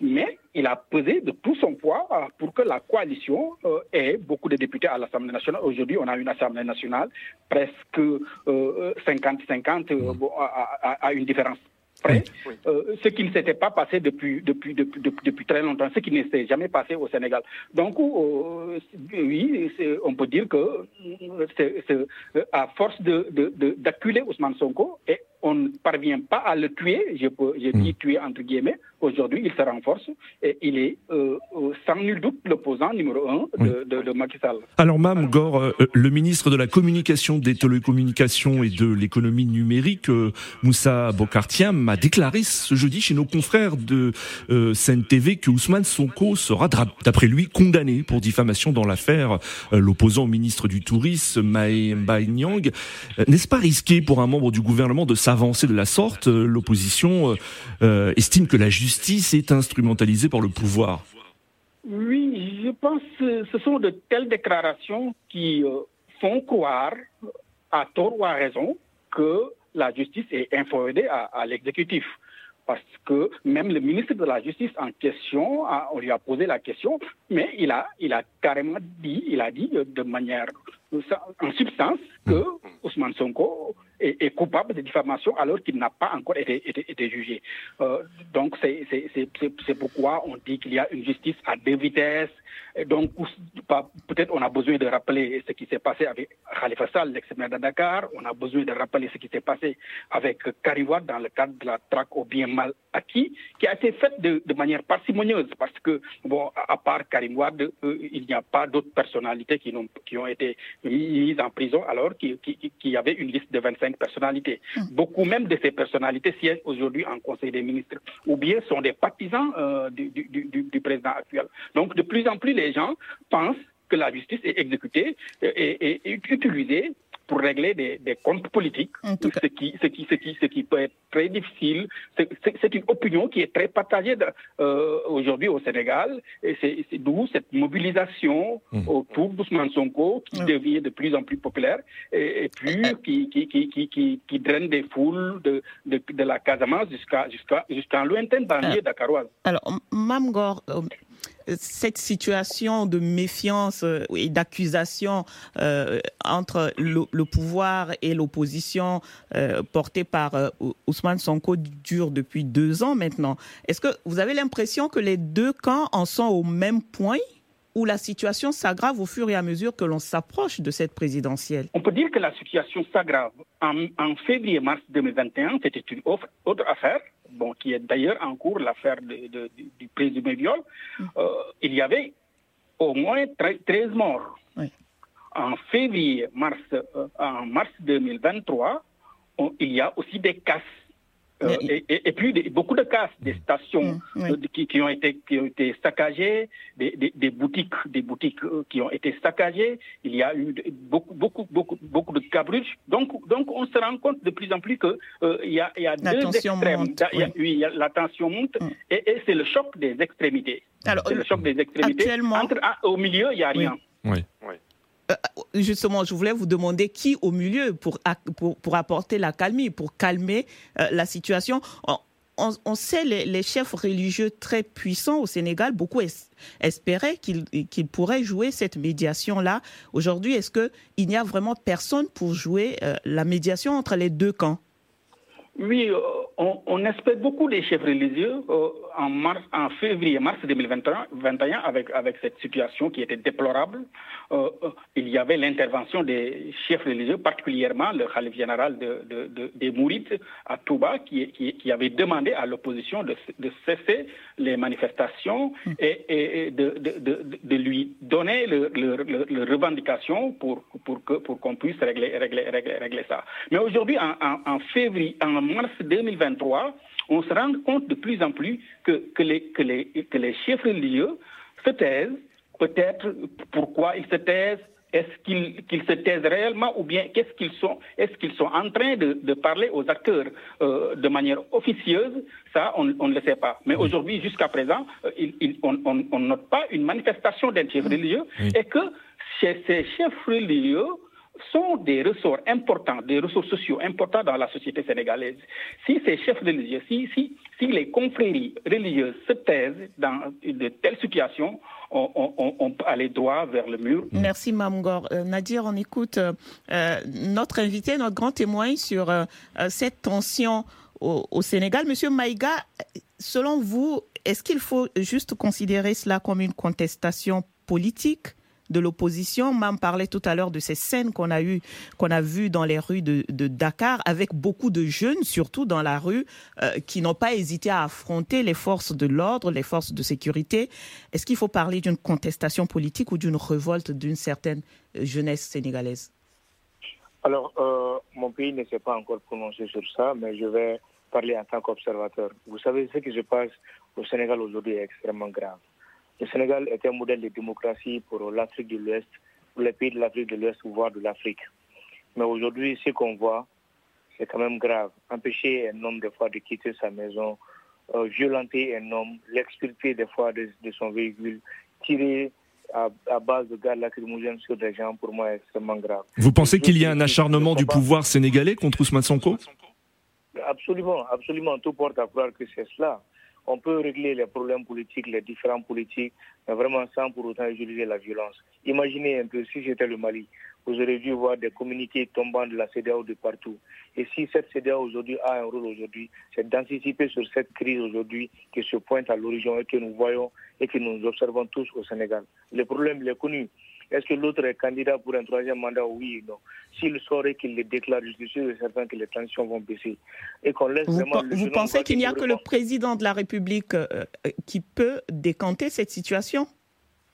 mais il a pesé de tout son poids euh, pour que la coalition euh, ait beaucoup de députés à l'Assemblée nationale. Aujourd'hui, on a une Assemblée nationale presque 50-50 euh, à, une différence près, ce qui ne s'était pas passé depuis, depuis, depuis, depuis, très longtemps, ce qui ne s'est jamais passé au Sénégal. Donc, oui, on peut dire que c'est à force d'acculer de, Ousmane Sonko, et on ne parvient pas à le tuer, je, peux, je dis hmm. tuer entre guillemets, Aujourd'hui, il se renforce et il est euh, euh, sans nul doute l'opposant numéro un de, de, Macky Sall. Alors, Mme Gore, euh, le ministre de la Communication, des Télécommunications et de l'Économie numérique, Moussa Bokartiam, m'a déclaré ce jeudi chez nos confrères de euh, TV que Ousmane Sonko sera, d'après lui, condamné pour diffamation dans l'affaire. L'opposant au ministre du Tourisme, Mae Nyang, n'est-ce pas risqué pour un membre du gouvernement de s'avancer de la sorte L'opposition estime que la justice est instrumentalisée par le pouvoir. Oui, je pense que ce sont de telles déclarations qui euh, font croire, à tort ou à raison, que la justice est inféodée à, l'exécutif. Parce que même le ministre de la Justice en question, on lui a posé la question, mais il a, il a carrément dit, il a dit de manière en substance que Ousmane Sonko est, coupable de diffamation alors qu'il n'a pas encore été, jugé. Euh, donc c'est pourquoi on dit qu'il y a une justice à deux vitesses. Donc peut-être on a besoin de rappeler ce qui s'est passé avec Khalifa Sall, l'ex-maire de Dakar. On a besoin de rappeler ce qui s'est passé avec Karim dans le cadre de la traque au bien mal acquis, qui a été faite de, manière parcimonieuse parce que, bon, à part Karim Wade, euh, il n'y a pas d'autres personnalités qui, ont, qui ont été mises en prison alors qu'il y avait une liste de 25 personnalités. Hmm. Beaucoup même de ces personnalités siègent aujourd'hui en Conseil des ministres, ou bien sont des partisans euh, du, du, président actuel. Donc de plus en plus, les gens pensent que la justice est exécutée et, et utilisée pour régler des, comptes politiques, ce qui, ce, qui, ce, qui, ce qui peut être très difficile. C'est une opinion qui est très partagée euh, aujourd'hui au Sénégal, et c'est d'où cette mobilisation mmh. autour d'Ousmane Sonko qui devient de plus en plus populaire, et, puis qui, qui, qui, qui, draine des foules de, de, de la Casamance jusqu'à jusqu'à jusqu'en lointaine banlieue dakaroise. Alors, Mamgor, euh, cette situation de méfiance euh, et d'accusation euh, entre le, pouvoir et l'opposition euh, portée par Ousmane Sonko dure depuis deux ans maintenant. Est-ce que vous avez l'impression que les deux camps en sont au même point ou la situation s'aggrave au fur et à mesure que l'on s'approche de cette présidentielle? On peut dire que la situation s'aggrave. En, février-mars 2021, c'était une autre, affaire, bon, qui est d'ailleurs en cours, l'affaire du présumé viol. Mm. Euh, il y avait au moins 13 morts. En février-mars euh, en mars 2023, il y a aussi des casses euh, et, puis beaucoup de cas, des mm. stations mm, euh, qui, ont été, qui ont été saccagées, des, boutiques, des boutiques euh, qui ont été saccagées. Il y a eu beaucoup, beaucoup, beaucoup, beaucoup de cas Donc, donc, on se rend compte de plus en plus que il y a, y a deux extrêmes. Monte, oui. la tension monte mm. et, c'est le choc des extrémités. c'est le choc des extrémités. Entre, au milieu, il n'y a rien. Oui. Euh, justement, je voulais vous demander qui au milieu pour, pour, apporter la calmie, pour calmer euh, la situation. On, sait les, les, chefs religieux très puissants au Sénégal, beaucoup espéraient qu'ils pourraient jouer cette médiation-là. Aujourd'hui, est-ce qu'il n'y a vraiment personne pour jouer euh, la médiation entre les deux camps? Oui, euh, on, espère beaucoup des chefs religieux euh, en, mars, en février, mars 2021, avec, avec cette situation qui était déplorable. Euh, il y avait l'intervention des chefs religieux, particulièrement le Khalif général de, des Mourites à Touba, qui, qui, avait demandé à l'opposition de, cesser les manifestations et, de, lui donner leurs revendications pour, pour qu'on pour puisse régler, régler, régler, ça. Mais aujourd'hui, en, en, février, en mars 2023, on se rend compte de plus en plus que, que, les, que, les, que les chefs religieux se taisent. Peut-être pourquoi ils se taisent, est-ce qu'ils se taisent réellement ou bien qu'est-ce qu'ils sont Est-ce qu'ils sont en train de, de parler aux acteurs euh, de manière officieuse? Ça, on, ne le sait pas. Mais aujourd'hui, jusqu'à présent, euh, on ne note pas une manifestation d'un chef religieux et que chez ces chefs religieux, sont des ressorts importants, des ressorts sociaux importants dans la société sénégalaise. Si ces chefs religieux, si, si, si les confréries religieuses se taisent dans de telles situations, on, peut aller droit vers le mur. Merci Mamgor. Euh, Nadir, on écoute euh, euh, notre invité, notre grand témoin sur cette tension au, au, Sénégal. Monsieur Maïga, selon vous, est-ce qu'il faut juste considérer cela comme une contestation politique de l'opposition. Mam parlait tout à l'heure de ces scènes qu'on a eu, qu'on a vues dans les rues de, Dakar, avec beaucoup de jeunes, surtout dans la rue, euh, qui n'ont pas hésité à affronter les forces de l'ordre, les forces de sécurité. Est-ce qu'il faut parler d'une contestation politique ou d'une révolte d'une certaine euh, jeunesse sénégalaise? Alors, euh, mon pays ne s'est pas encore prononcé sur ça, mais je vais parler en tant qu'observateur. Vous savez, ce qui se passe au Sénégal aujourd'hui est extrêmement grave. Le Sénégal est un modèle de démocratie pour l'Afrique de l'Ouest, pour les pays de l'Afrique de l'Ouest, voire de l'Afrique. Mais aujourd'hui, ce qu'on voit, c'est quand même grave. Empêcher un homme, des fois, de quitter sa maison, euh, violenter un homme, l'expulser, des fois, de, son véhicule, tirer à, base de gaz lacrymogènes sur des gens, pour moi, est extrêmement grave. Vous pensez qu'il y a un acharnement du pouvoir sénégalais contre Ousmane Sonko? Absolument, absolument. Tout porte à croire que c'est cela on peut régler les problèmes politiques, les différents politiques, mais vraiment sans pour autant utiliser la violence. Imaginez un peu si j'étais le Mali. vous aurez dû voir des communiqués tombant de la CDAO de partout. Et si cette CDAO aujourd'hui a un rôle aujourd'hui, c'est d'anticiper sur cette crise aujourd'hui qui se pointe à l'horizon et que nous voyons et que nous observons tous au Sénégal. Le problème, il est connu. Est-ce que l'autre est candidat pour un troisième mandat? Oui ou non. S'il saurait qu'il le déclare, je suis sûr et certain que les tensions vont baisser. Et qu'on laisse vous, vraiment vous pensez qu'il n'y a que le président de la République euh, euh, qui peut décanter cette situation?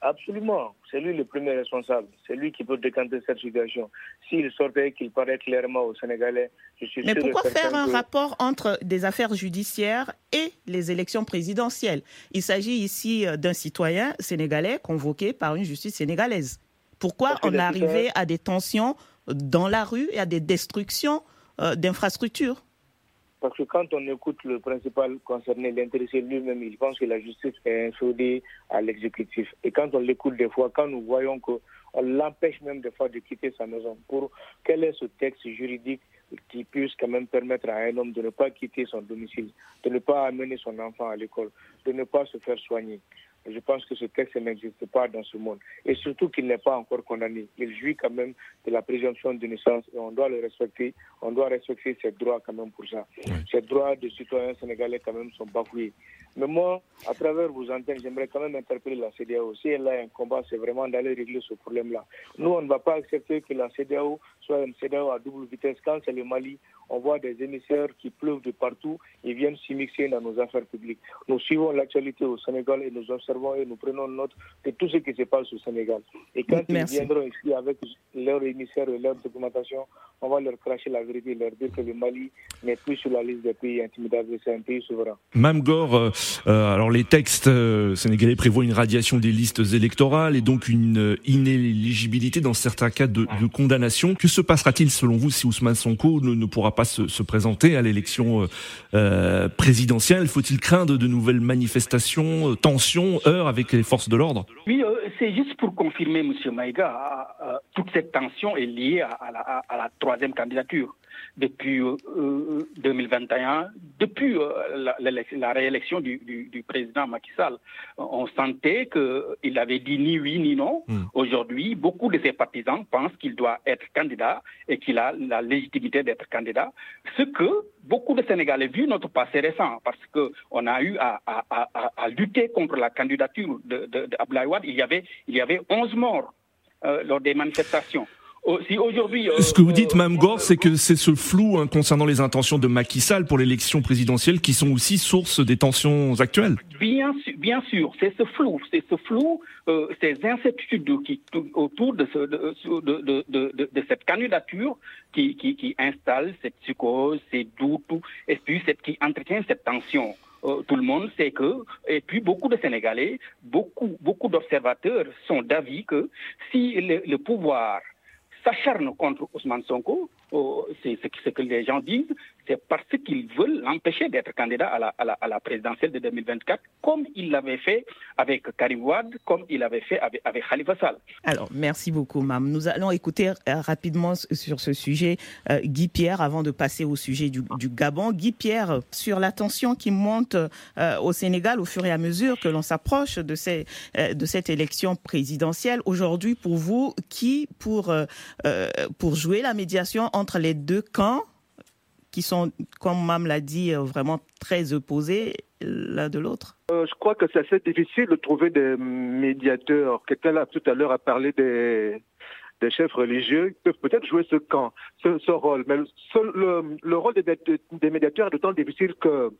Absolument. C'est lui le premier responsable. C'est lui qui peut décanter cette situation. S'il sortait, qu'il paraît clairement aux Sénégalais, je suis Mais sûr pourquoi faire un rapport entre des affaires judiciaires et les élections présidentielles? Il s'agit ici euh, d'un citoyen sénégalais convoqué par une justice sénégalaise. Pourquoi on est arrivé à des tensions dans la rue et à des destructions euh, d'infrastructures? Parce que quand on écoute le principal concerné, l'intéressé lui-même, il pense que la justice est inféodée à l'exécutif. Et quand on l'écoute des fois, quand nous voyons qu'on l'empêche même des fois de quitter sa maison, pour quel est ce texte juridique qui puisse quand même permettre à un homme de ne pas quitter son domicile, de ne pas amener son enfant à l'école, de ne pas se faire soigner? Je pense que ce texte n'existe pas dans ce monde. Et surtout qu'il n'est pas encore condamné. Il jouit quand même de la présomption de naissance et on doit le respecter. On doit respecter ses droits quand même pour ça. Ces droits de citoyens sénégalais quand même sont bafoués. Mais moi, à travers vos antennes, j'aimerais quand même interpeller la CDAO. Si elle a un combat, c'est vraiment d'aller régler ce problème-là. Nous, on ne va pas accepter que la CDAO soit CDAO à double vitesse. Quand c'est le Mali, on voit des émissaires qui pleuvent de partout et viennent s'immiscer dans nos affaires publiques. Nous suivons l'actualité au Sénégal et nous observons et nous prenons note de tout ce qui se passe au Sénégal. Et quand ils viendront ici avec leurs émissaires et leur documentation, on va leur cracher la vérité et leur dire que le Mali n'est plus sur la liste des pays intimidables, c'est un pays souverain. Mme Gore, euh, euh, alors les textes euh, sénégalais prévoient une radiation des listes électorales et donc une inéligibilité dans certains cas de, condamnation. Que se passera-t-il selon vous si Ousmane Sonko ne, pourra pas se, présenter à l'élection présidentielle? Faut-il craindre de nouvelles manifestations, tensions, heurts avec les forces de l'ordre? Oui, c'est juste pour confirmer, M. Maïga, toute cette tension est liée à la troisième candidature depuis 2021, euh, depuis euh, la, réélection du, président Macky Sall. On sentait qu'il avait dit ni oui ni non. Hmm. Aujourd'hui, beaucoup de ses partisans pensent qu'il doit être candidat et qu'il a la légitimité d'être candidat. Ce que beaucoup de Sénégalais, vu notre passé récent, parce qu'on a eu à, lutter contre la candidature de, de, il y avait, il y avait 11 morts euh, lors des manifestations. Oh, aujourd'hui, euh, ce que vous dites, Mme Gore, c'est que c'est ce flou hein, concernant les intentions de Macky Sall pour l'élection présidentielle qui sont aussi source des tensions actuelles. Bien, bien sûr, c'est ce flou, c'est ce flou, euh, ces incertitudes qui, autour de, ce, de, de, de, cette candidature qui, qui, qui, installe cette psychose, ces doutes, et puis cette, qui entretient cette tension. Euh, tout le monde sait que, et puis beaucoup de Sénégalais, beaucoup, beaucoup d'observateurs sont d'avis que si le pouvoir s'acharne contre Ousmane Sonko, c'est ce que les gens disent, c'est parce qu'ils veulent l'empêcher d'être candidat à la, présidentielle de 2024, comme il l'avait fait avec Karim Wad, comme il l'avait fait avec, Khalifa Sall. Alors, merci beaucoup, Mam. Nous allons écouter euh, rapidement sur ce sujet euh, Guy Pierre avant de passer au sujet du, Gabon. Guy Pierre, sur la tension qui monte euh, au Sénégal au fur et à mesure que l'on s'approche de, cette élection présidentielle. Aujourd'hui, pour vous, qui, pour jouer la médiation entre les deux camps, qui sont, comme Mam l'a dit, euh, vraiment très opposés l'un de l'autre? Euh, Je crois que c'est assez difficile de trouver des médiateurs. Quelqu'un là tout à l'heure a parlé des, chefs religieux qui peuvent peut-être jouer ce camp, ce, rôle. Mais le, rôle des, médiateurs est d'autant difficile que,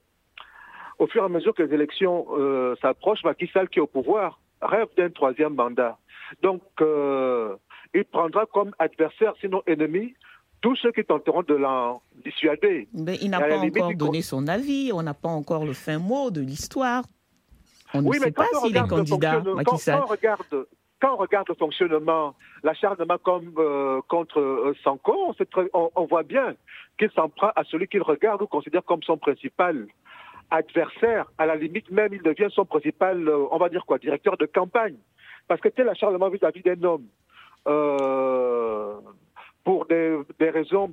au fur et à mesure que les élections euh, s'approchent, Macky qui est au pouvoir, rêve d'un troisième mandat. Donc, il prendra comme adversaire, sinon ennemi, tous ceux qui tenteront de l'en dissuader. Mais il n'a pas encore donné son avis, on n'a pas encore le fin mot de l'histoire. On ne sait pas s'il est candidat, quand, on regarde, quand on regarde le fonctionnement, l'acharnement comme, euh, contre euh, Sanko, on, on, voit bien qu'il s'en prend à celui qu'il regarde ou considère comme son principal adversaire. À la limite même, il devient son principal, euh, on va dire quoi, directeur de campagne. Parce que tel acharnement vis-à-vis d'un homme, pour des, des raisons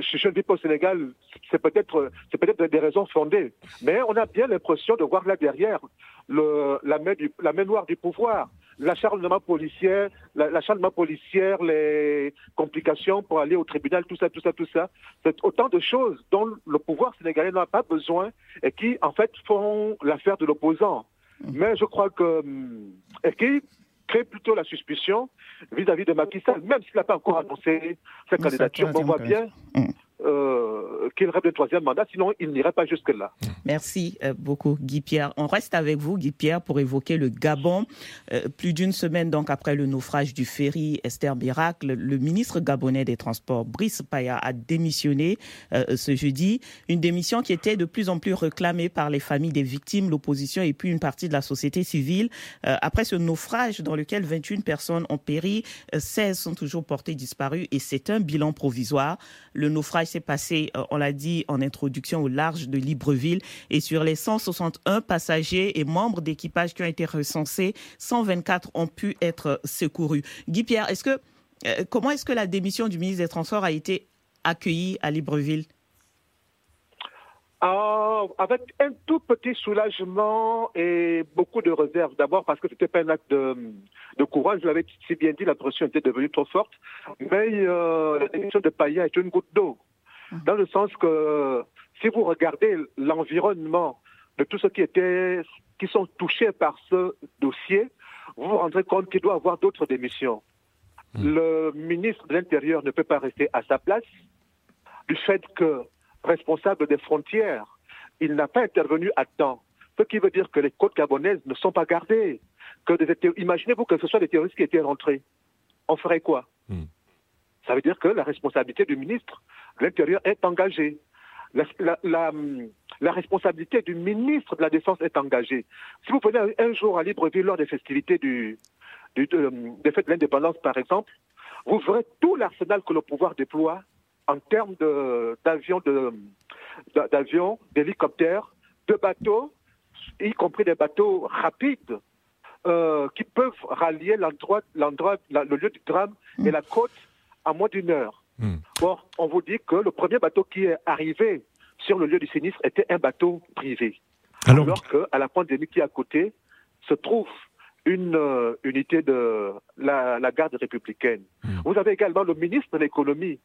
je ne dis pas au Sénégal, c'est peut-être c'est peut-être des raisons fondées, mais on a bien l'impression de voir là derrière le, la, main du, la main noire du pouvoir. l'acharnement policier, l'acharnement policière, les complications pour aller au tribunal, tout ça, tout ça, tout ça. C'est autant de choses dont le pouvoir sénégalais n'a pas besoin et qui, en fait, font l'affaire de l'opposant. Mm. Mais je crois que, hum, et qui crée plutôt la suspicion vis-à-vis de Macky Sall, même s'il n'a pas encore annoncé sa candidature. On voit bien. Euh, qu'il rêve le troisième mandat, sinon il n'irait pas jusque-là. Merci euh, beaucoup, Guy Pierre. On reste avec vous, Guy Pierre, pour évoquer le Gabon. Euh, plus d'une semaine donc après le naufrage du ferry Esther Miracle, le ministre gabonais des Transports, Brice Paya, a démissionné ce jeudi. Une démission qui était de plus en plus réclamée par les familles des victimes, l'opposition et puis une partie de la société civile. après ce naufrage dans lequel 21 personnes ont péri, 16 sont toujours portées disparues et c'est un bilan provisoire. Le naufrage s'est passé, euh, on l'a dit en introduction, au large de Libreville. Et sur les 161 passagers et membres d'équipage qui ont été recensés, 124 ont pu être secourus. Guy Pierre, est-ce que, euh, comment est-ce que la démission du ministre des Transports a été accueillie à Libreville? Ah, avec un tout petit soulagement et beaucoup de réserve. D'abord parce que c'était pas un acte de, courage. Je l'avais si bien dit, la pression était devenue trop forte. Mais euh, la démission de Paya est une goutte d'eau. Dans le sens que si vous regardez l'environnement de tous ceux qui étaient, qui sont touchés par ce dossier, vous vous rendrez compte qu'il doit y avoir d'autres démissions. Mhm. Le ministre de l'Intérieur ne peut pas rester à sa place du fait que responsable des frontières, il n'a pas intervenu à temps. Ce qui veut dire que les côtes gabonaises ne sont pas gardées. Que Imaginez-vous que ce soit des terroristes qui étaient rentrés. On ferait quoi? Hmm. Ça veut dire que la responsabilité du ministre l'Intérieur est engagée. La, responsabilité du ministre de la Défense est engagée. Si vous venez un, jour à Libreville lors des festivités du, des fêtes de l'indépendance, par exemple, vous verrez tout l'arsenal que le pouvoir déploie en termes d'avions, d'avions, d'hélicoptères, de bateaux, y compris des bateaux rapides, euh, qui peuvent rallier l'endroit, l'endroit, le lieu du drame et la côte en moins d'une heure. Hmm. Or, on vous dit que le premier bateau qui est arrivé sur le lieu du sinistre était un bateau privé. Alors, alors qu'à la pointe des qui est à côté se trouve une euh, unité de la, garde républicaine. Hmm. Vous avez également le ministre de l'économie.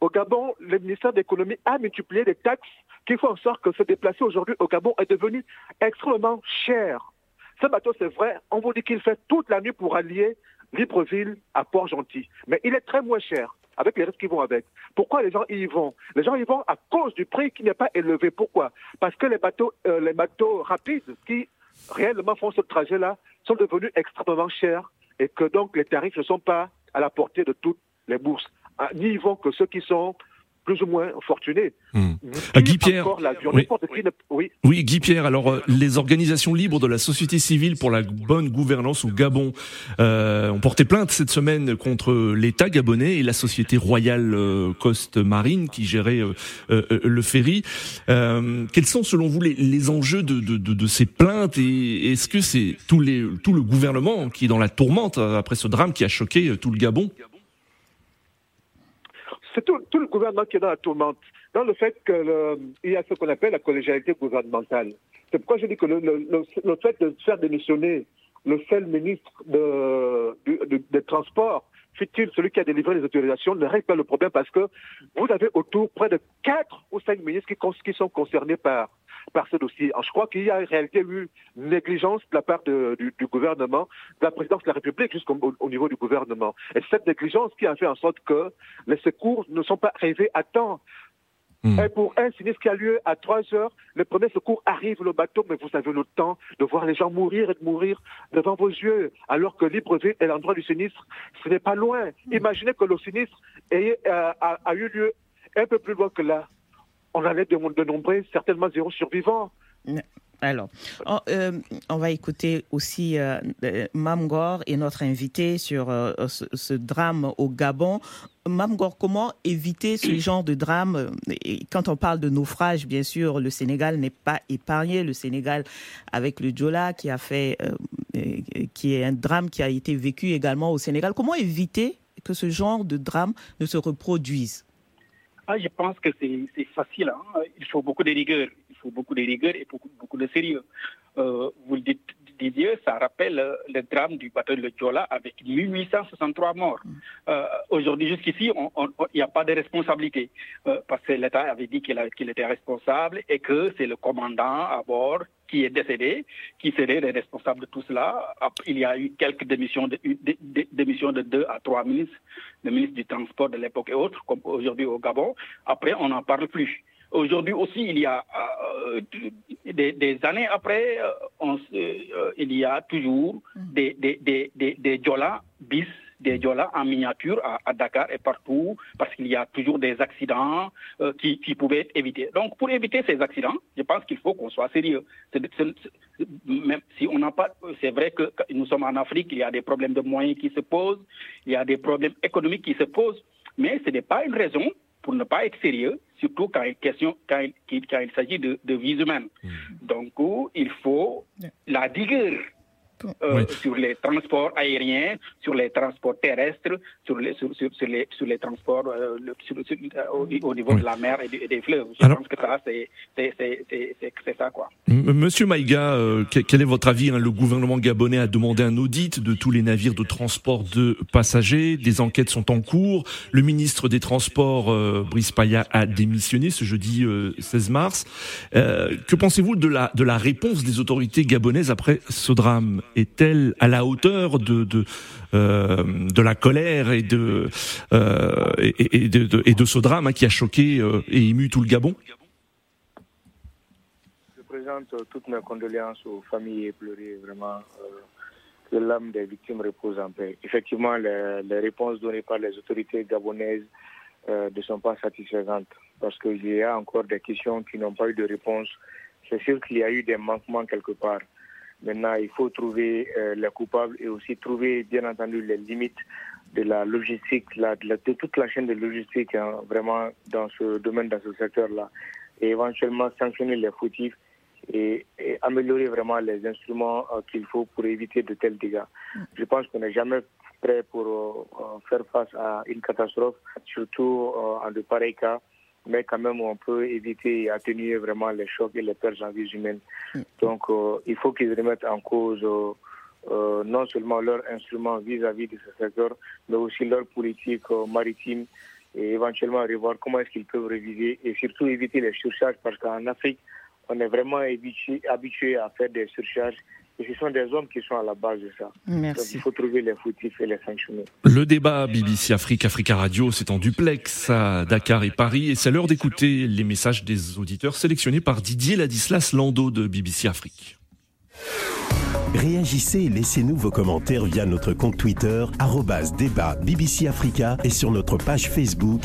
Au Gabon, le ministère de l'économie a multiplié les taxes qui font en sorte que se déplacer aujourd'hui au Gabon est devenu extrêmement cher. Ce bateau, c'est vrai, on vous dit qu'il fait toute la nuit pour allier Libreville à Port-Gentil. Mais il est très moins cher avec les risques qui vont avec. Pourquoi les gens y vont? Les gens y vont à cause du prix qui n'est pas élevé. Pourquoi? Parce que les bateaux, euh, les bateaux rapides qui réellement font ce trajet-là sont devenus extrêmement chers et que donc les tarifs ne sont pas à la portée de toutes les bourses. Ah, n'y vont que ceux qui sont plus ou moins fortunés. Hmm. Ah, Guy Pierre, oui. oui. Guy Pierre. Alors, euh, les organisations libres de la société civile pour la bonne gouvernance au Gabon euh, ont porté plainte cette semaine contre l'État gabonais et la société royale euh, Coste Marine qui gérait le ferry. quels sont, selon vous, les, enjeux de, de, ces plaintes et est-ce que c'est tout, les, tout le gouvernement qui est dans la tourmente après ce drame qui a choqué tout le Gabon? C'est tout, le gouvernement qui est dans la tourmente, dans le fait qu'il y a ce qu'on appelle la collégialité gouvernementale. C'est pourquoi je dis que le, fait de faire démissionner le seul ministre des Transports, fut-il celui qui a délivré les autorisations, ne règle pas le problème parce que vous avez autour près de quatre ou cinq ministres qui sont concernés par par ce dossier. je crois qu'il y a en réalité eu négligence de la part du, gouvernement, de la présidence de la République jusqu'au au niveau du gouvernement. Et cette négligence qui a fait en sorte que les secours ne sont pas arrivés à temps. Hmm. Et pour un sinistre qui a lieu à 3 heures, le premier secours arrive le bateau, mais vous avez le temps de voir les gens mourir et de mourir devant vos yeux, alors que Libreville est l'endroit du sinistre. Ce n'est pas loin. Hmm. Imaginez que le sinistre ait, euh, a eu lieu un peu plus loin que là on allait dénombrer certainement zéro survivant. Alors, on, euh, on, va écouter aussi euh, Mamgor et notre invité sur euh, ce, drame au Gabon. Mamgor, comment éviter ce genre de drame? Quand on parle de naufrage, bien sûr, le Sénégal n'est pas épargné. Le Sénégal, avec le Djola, qui a fait, qui est un drame qui a été vécu également au Sénégal. Comment éviter que ce genre de drame ne se reproduise? Ah, je pense que c'est facile. Hein. Il faut beaucoup de rigueur. Il faut beaucoup de rigueur et beaucoup, beaucoup de sérieux. Euh, vous le dites Didier, ça rappelle le drame du bateau de Diola avec 1863 morts. Aujourd'hui, jusqu'ici, il n'y a pas de responsabilité parce que l'État avait dit qu'il était responsable et que c'est le commandant à bord qui est décédé, qui serait le responsable de tout cela. Il y a eu quelques démissions de, démissions de deux à trois ministres, le ministre du Transport de l'époque et autres, comme aujourd'hui au Gabon. Après, on n'en parle plus. Aujourd'hui aussi, il y a euh, des, années après, euh, on, euh, il y a toujours des, des, des, des, bis des Diola en miniature à, Dakar et partout, parce qu'il y a toujours des accidents euh, qui, pouvaient être évités. Donc, pour éviter ces accidents, je pense qu'il faut qu'on soit sérieux. même si on n'a pas, c'est vrai que nous sommes en Afrique, il y a des problèmes de moyens qui se posent, il y a des problèmes économiques qui se posent, mais ce n'est pas une raison pour ne pas être sérieux, surtout quand il, question, quand il, s'agit de, de vies humaines. Mmh. Donc, il faut la rigueur euh, sur les transports aériens, sur les transports terrestres, sur les, sur, sur, les, sur les transports euh, euh, au, niveau de la mer et, des fleuves. Je pense que ça, c'est ça, quoi. Monsieur Maïga, quel est votre avis hein? Le gouvernement gabonais a demandé un audit de tous les navires de transport de passagers. Des enquêtes sont en cours. Le ministre des Transports, Brice Paya, a démissionné ce jeudi 16 mars. que pensez-vous de la, de la réponse des autorités gabonaises après ce drame? Est-elle à la hauteur de de, euh, la colère et de, euh, et, de, et, de, ce drame qui a choqué euh, et ému tout le Gabon? Je présente toutes mes condoléances aux familles éplorées, vraiment. que l'âme des victimes repose en paix. Effectivement, les, les réponses données par les autorités gabonaises ne sont pas satisfaisantes parce qu'il y a encore des questions qui n'ont pas eu de réponse. C'est sûr qu'il y a eu des manquements quelque part. Maintenant, il faut trouver euh, les coupables et aussi trouver, bien entendu, les limites de la logistique, de, toute la chaîne de logistique, hein, vraiment dans ce domaine, dans ce secteur-là, et éventuellement sanctionner les fautifs et, améliorer vraiment les instruments euh, qu'il faut pour éviter de tels dégâts. Mm. Je pense qu'on n'est jamais prêt pour euh, faire face à une catastrophe, surtout en de pareils cas mais quand même on peut éviter et atténuer vraiment les chocs et les pertes en vie humaine. Mm. Donc euh, il faut qu'ils remettent en cause euh, euh, non seulement leurs instruments vis-à-vis de ce secteur, mais aussi leur politique maritime et éventuellement revoir comment est-ce qu'ils peuvent réviser et surtout éviter les surcharges parce qu'en Afrique, on est vraiment habitué à faire des surcharges et ce sont des hommes qui sont à la base de ça. Merci. Donc, il faut trouver les fautifs et les sanctionner. Le débat BBC Afrique, Africa Radio, c'est en duplex à Dakar et Paris. Et c'est l'heure d'écouter les messages des auditeurs sélectionnés par Didier Ladislas Lando de BBC Afrique. Réagissez et laissez-nous vos commentaires via notre compte Twitter, débat BBC Africa et sur notre page Facebook,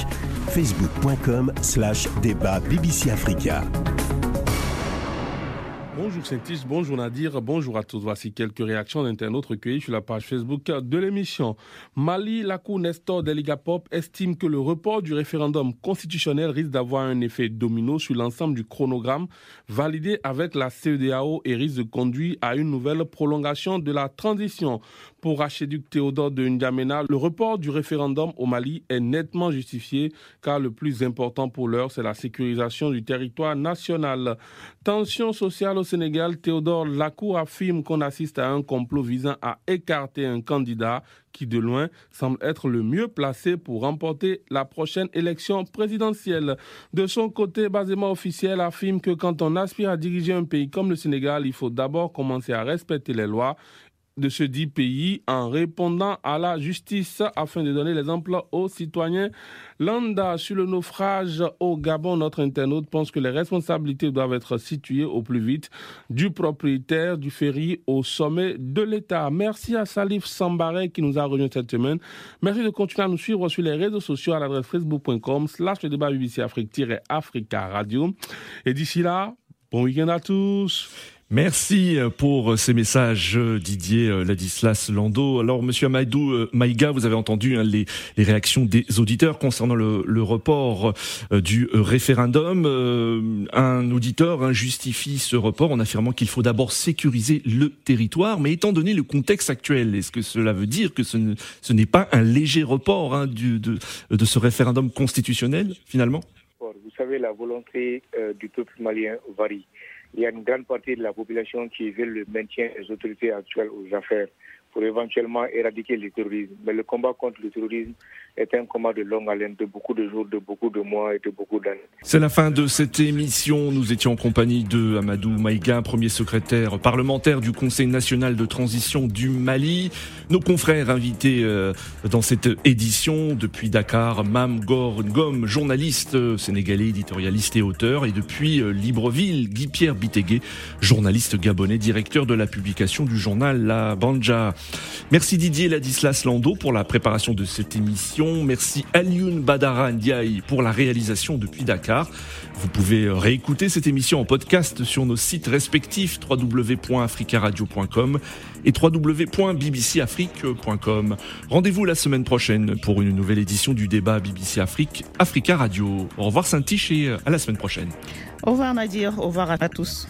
facebook.com slash débat BBC Africa. Bonjour Saintis, bonjour Nadir, bonjour à tous. Voici quelques réactions d'internautes recueillies sur la page Facebook de l'émission. Mali, la Cour Nestor Deligapop estime que le report du référendum constitutionnel risque d'avoir un effet domino sur l'ensemble du chronogramme validé avec la CEDAO et risque de conduire à une nouvelle prolongation de la transition. Pour Rachiduk Théodore de N'Djamena, le report du référendum au Mali est nettement justifié car le plus important pour l'heure, c'est la sécurisation du territoire national. Tension sociale au Sénégal, Théodore Lacour affirme qu'on assiste à un complot visant à écarter un candidat qui de loin semble être le mieux placé pour remporter la prochaine élection présidentielle. De son côté, Basement officiel affirme que quand on aspire à diriger un pays comme le Sénégal, il faut d'abord commencer à respecter les lois de ce dit pays en répondant à la justice afin de donner l'exemple aux citoyens. Landa, sur le naufrage au Gabon, notre internaute pense que les responsabilités doivent être situées au plus vite du propriétaire du ferry au sommet de l'État. Merci à Salif Sambaré qui nous a rejoint cette semaine. Merci de continuer à nous suivre sur les réseaux sociaux à l'adresse facebook.com slash le débat BBC Afrique-Africa Radio. Et d'ici là, bon week-end à tous. Merci pour ces messages, Didier Ladislas Lando. Alors, Monsieur euh, Maïga, vous avez entendu hein, les, réactions des auditeurs concernant le, report euh, du référendum. Euh, un auditeur hein, justifie ce report en affirmant qu'il faut d'abord sécuriser le territoire, mais étant donné le contexte actuel, est-ce que cela veut dire que ce n'est pas un léger report hein, du, de, de ce référendum constitutionnel, finalement? Savez, la volonté euh, du peuple malien varie. Il y a une grande partie de la population qui veut le maintien des autorités actuelles aux affaires pour éventuellement éradiquer le terrorisme. Mais le combat contre le terrorisme C'est la fin de cette émission. Nous étions en compagnie de Amadou Maïga, premier secrétaire parlementaire du Conseil national de transition du Mali. Nos confrères invités euh, dans cette édition depuis Dakar, Mam Gor Ngom, journaliste euh, sénégalais, éditorialiste et auteur, et depuis euh, Libreville, Guy-Pierre Bitégué, journaliste gabonais, directeur de la publication du journal La Banja. Merci Didier Ladislas Lando pour la préparation de cette émission. Merci Alioun Badara Ndiaye pour la réalisation depuis Dakar. Vous pouvez réécouter cette émission en podcast sur nos sites respectifs www.africaradio.com et www.bbcafrique.com. Rendez-vous la semaine prochaine pour une nouvelle édition du débat BBC Afrique Africa Radio. Au revoir Saint-Tiche et à la semaine prochaine. Au revoir Nadir, au revoir à tous.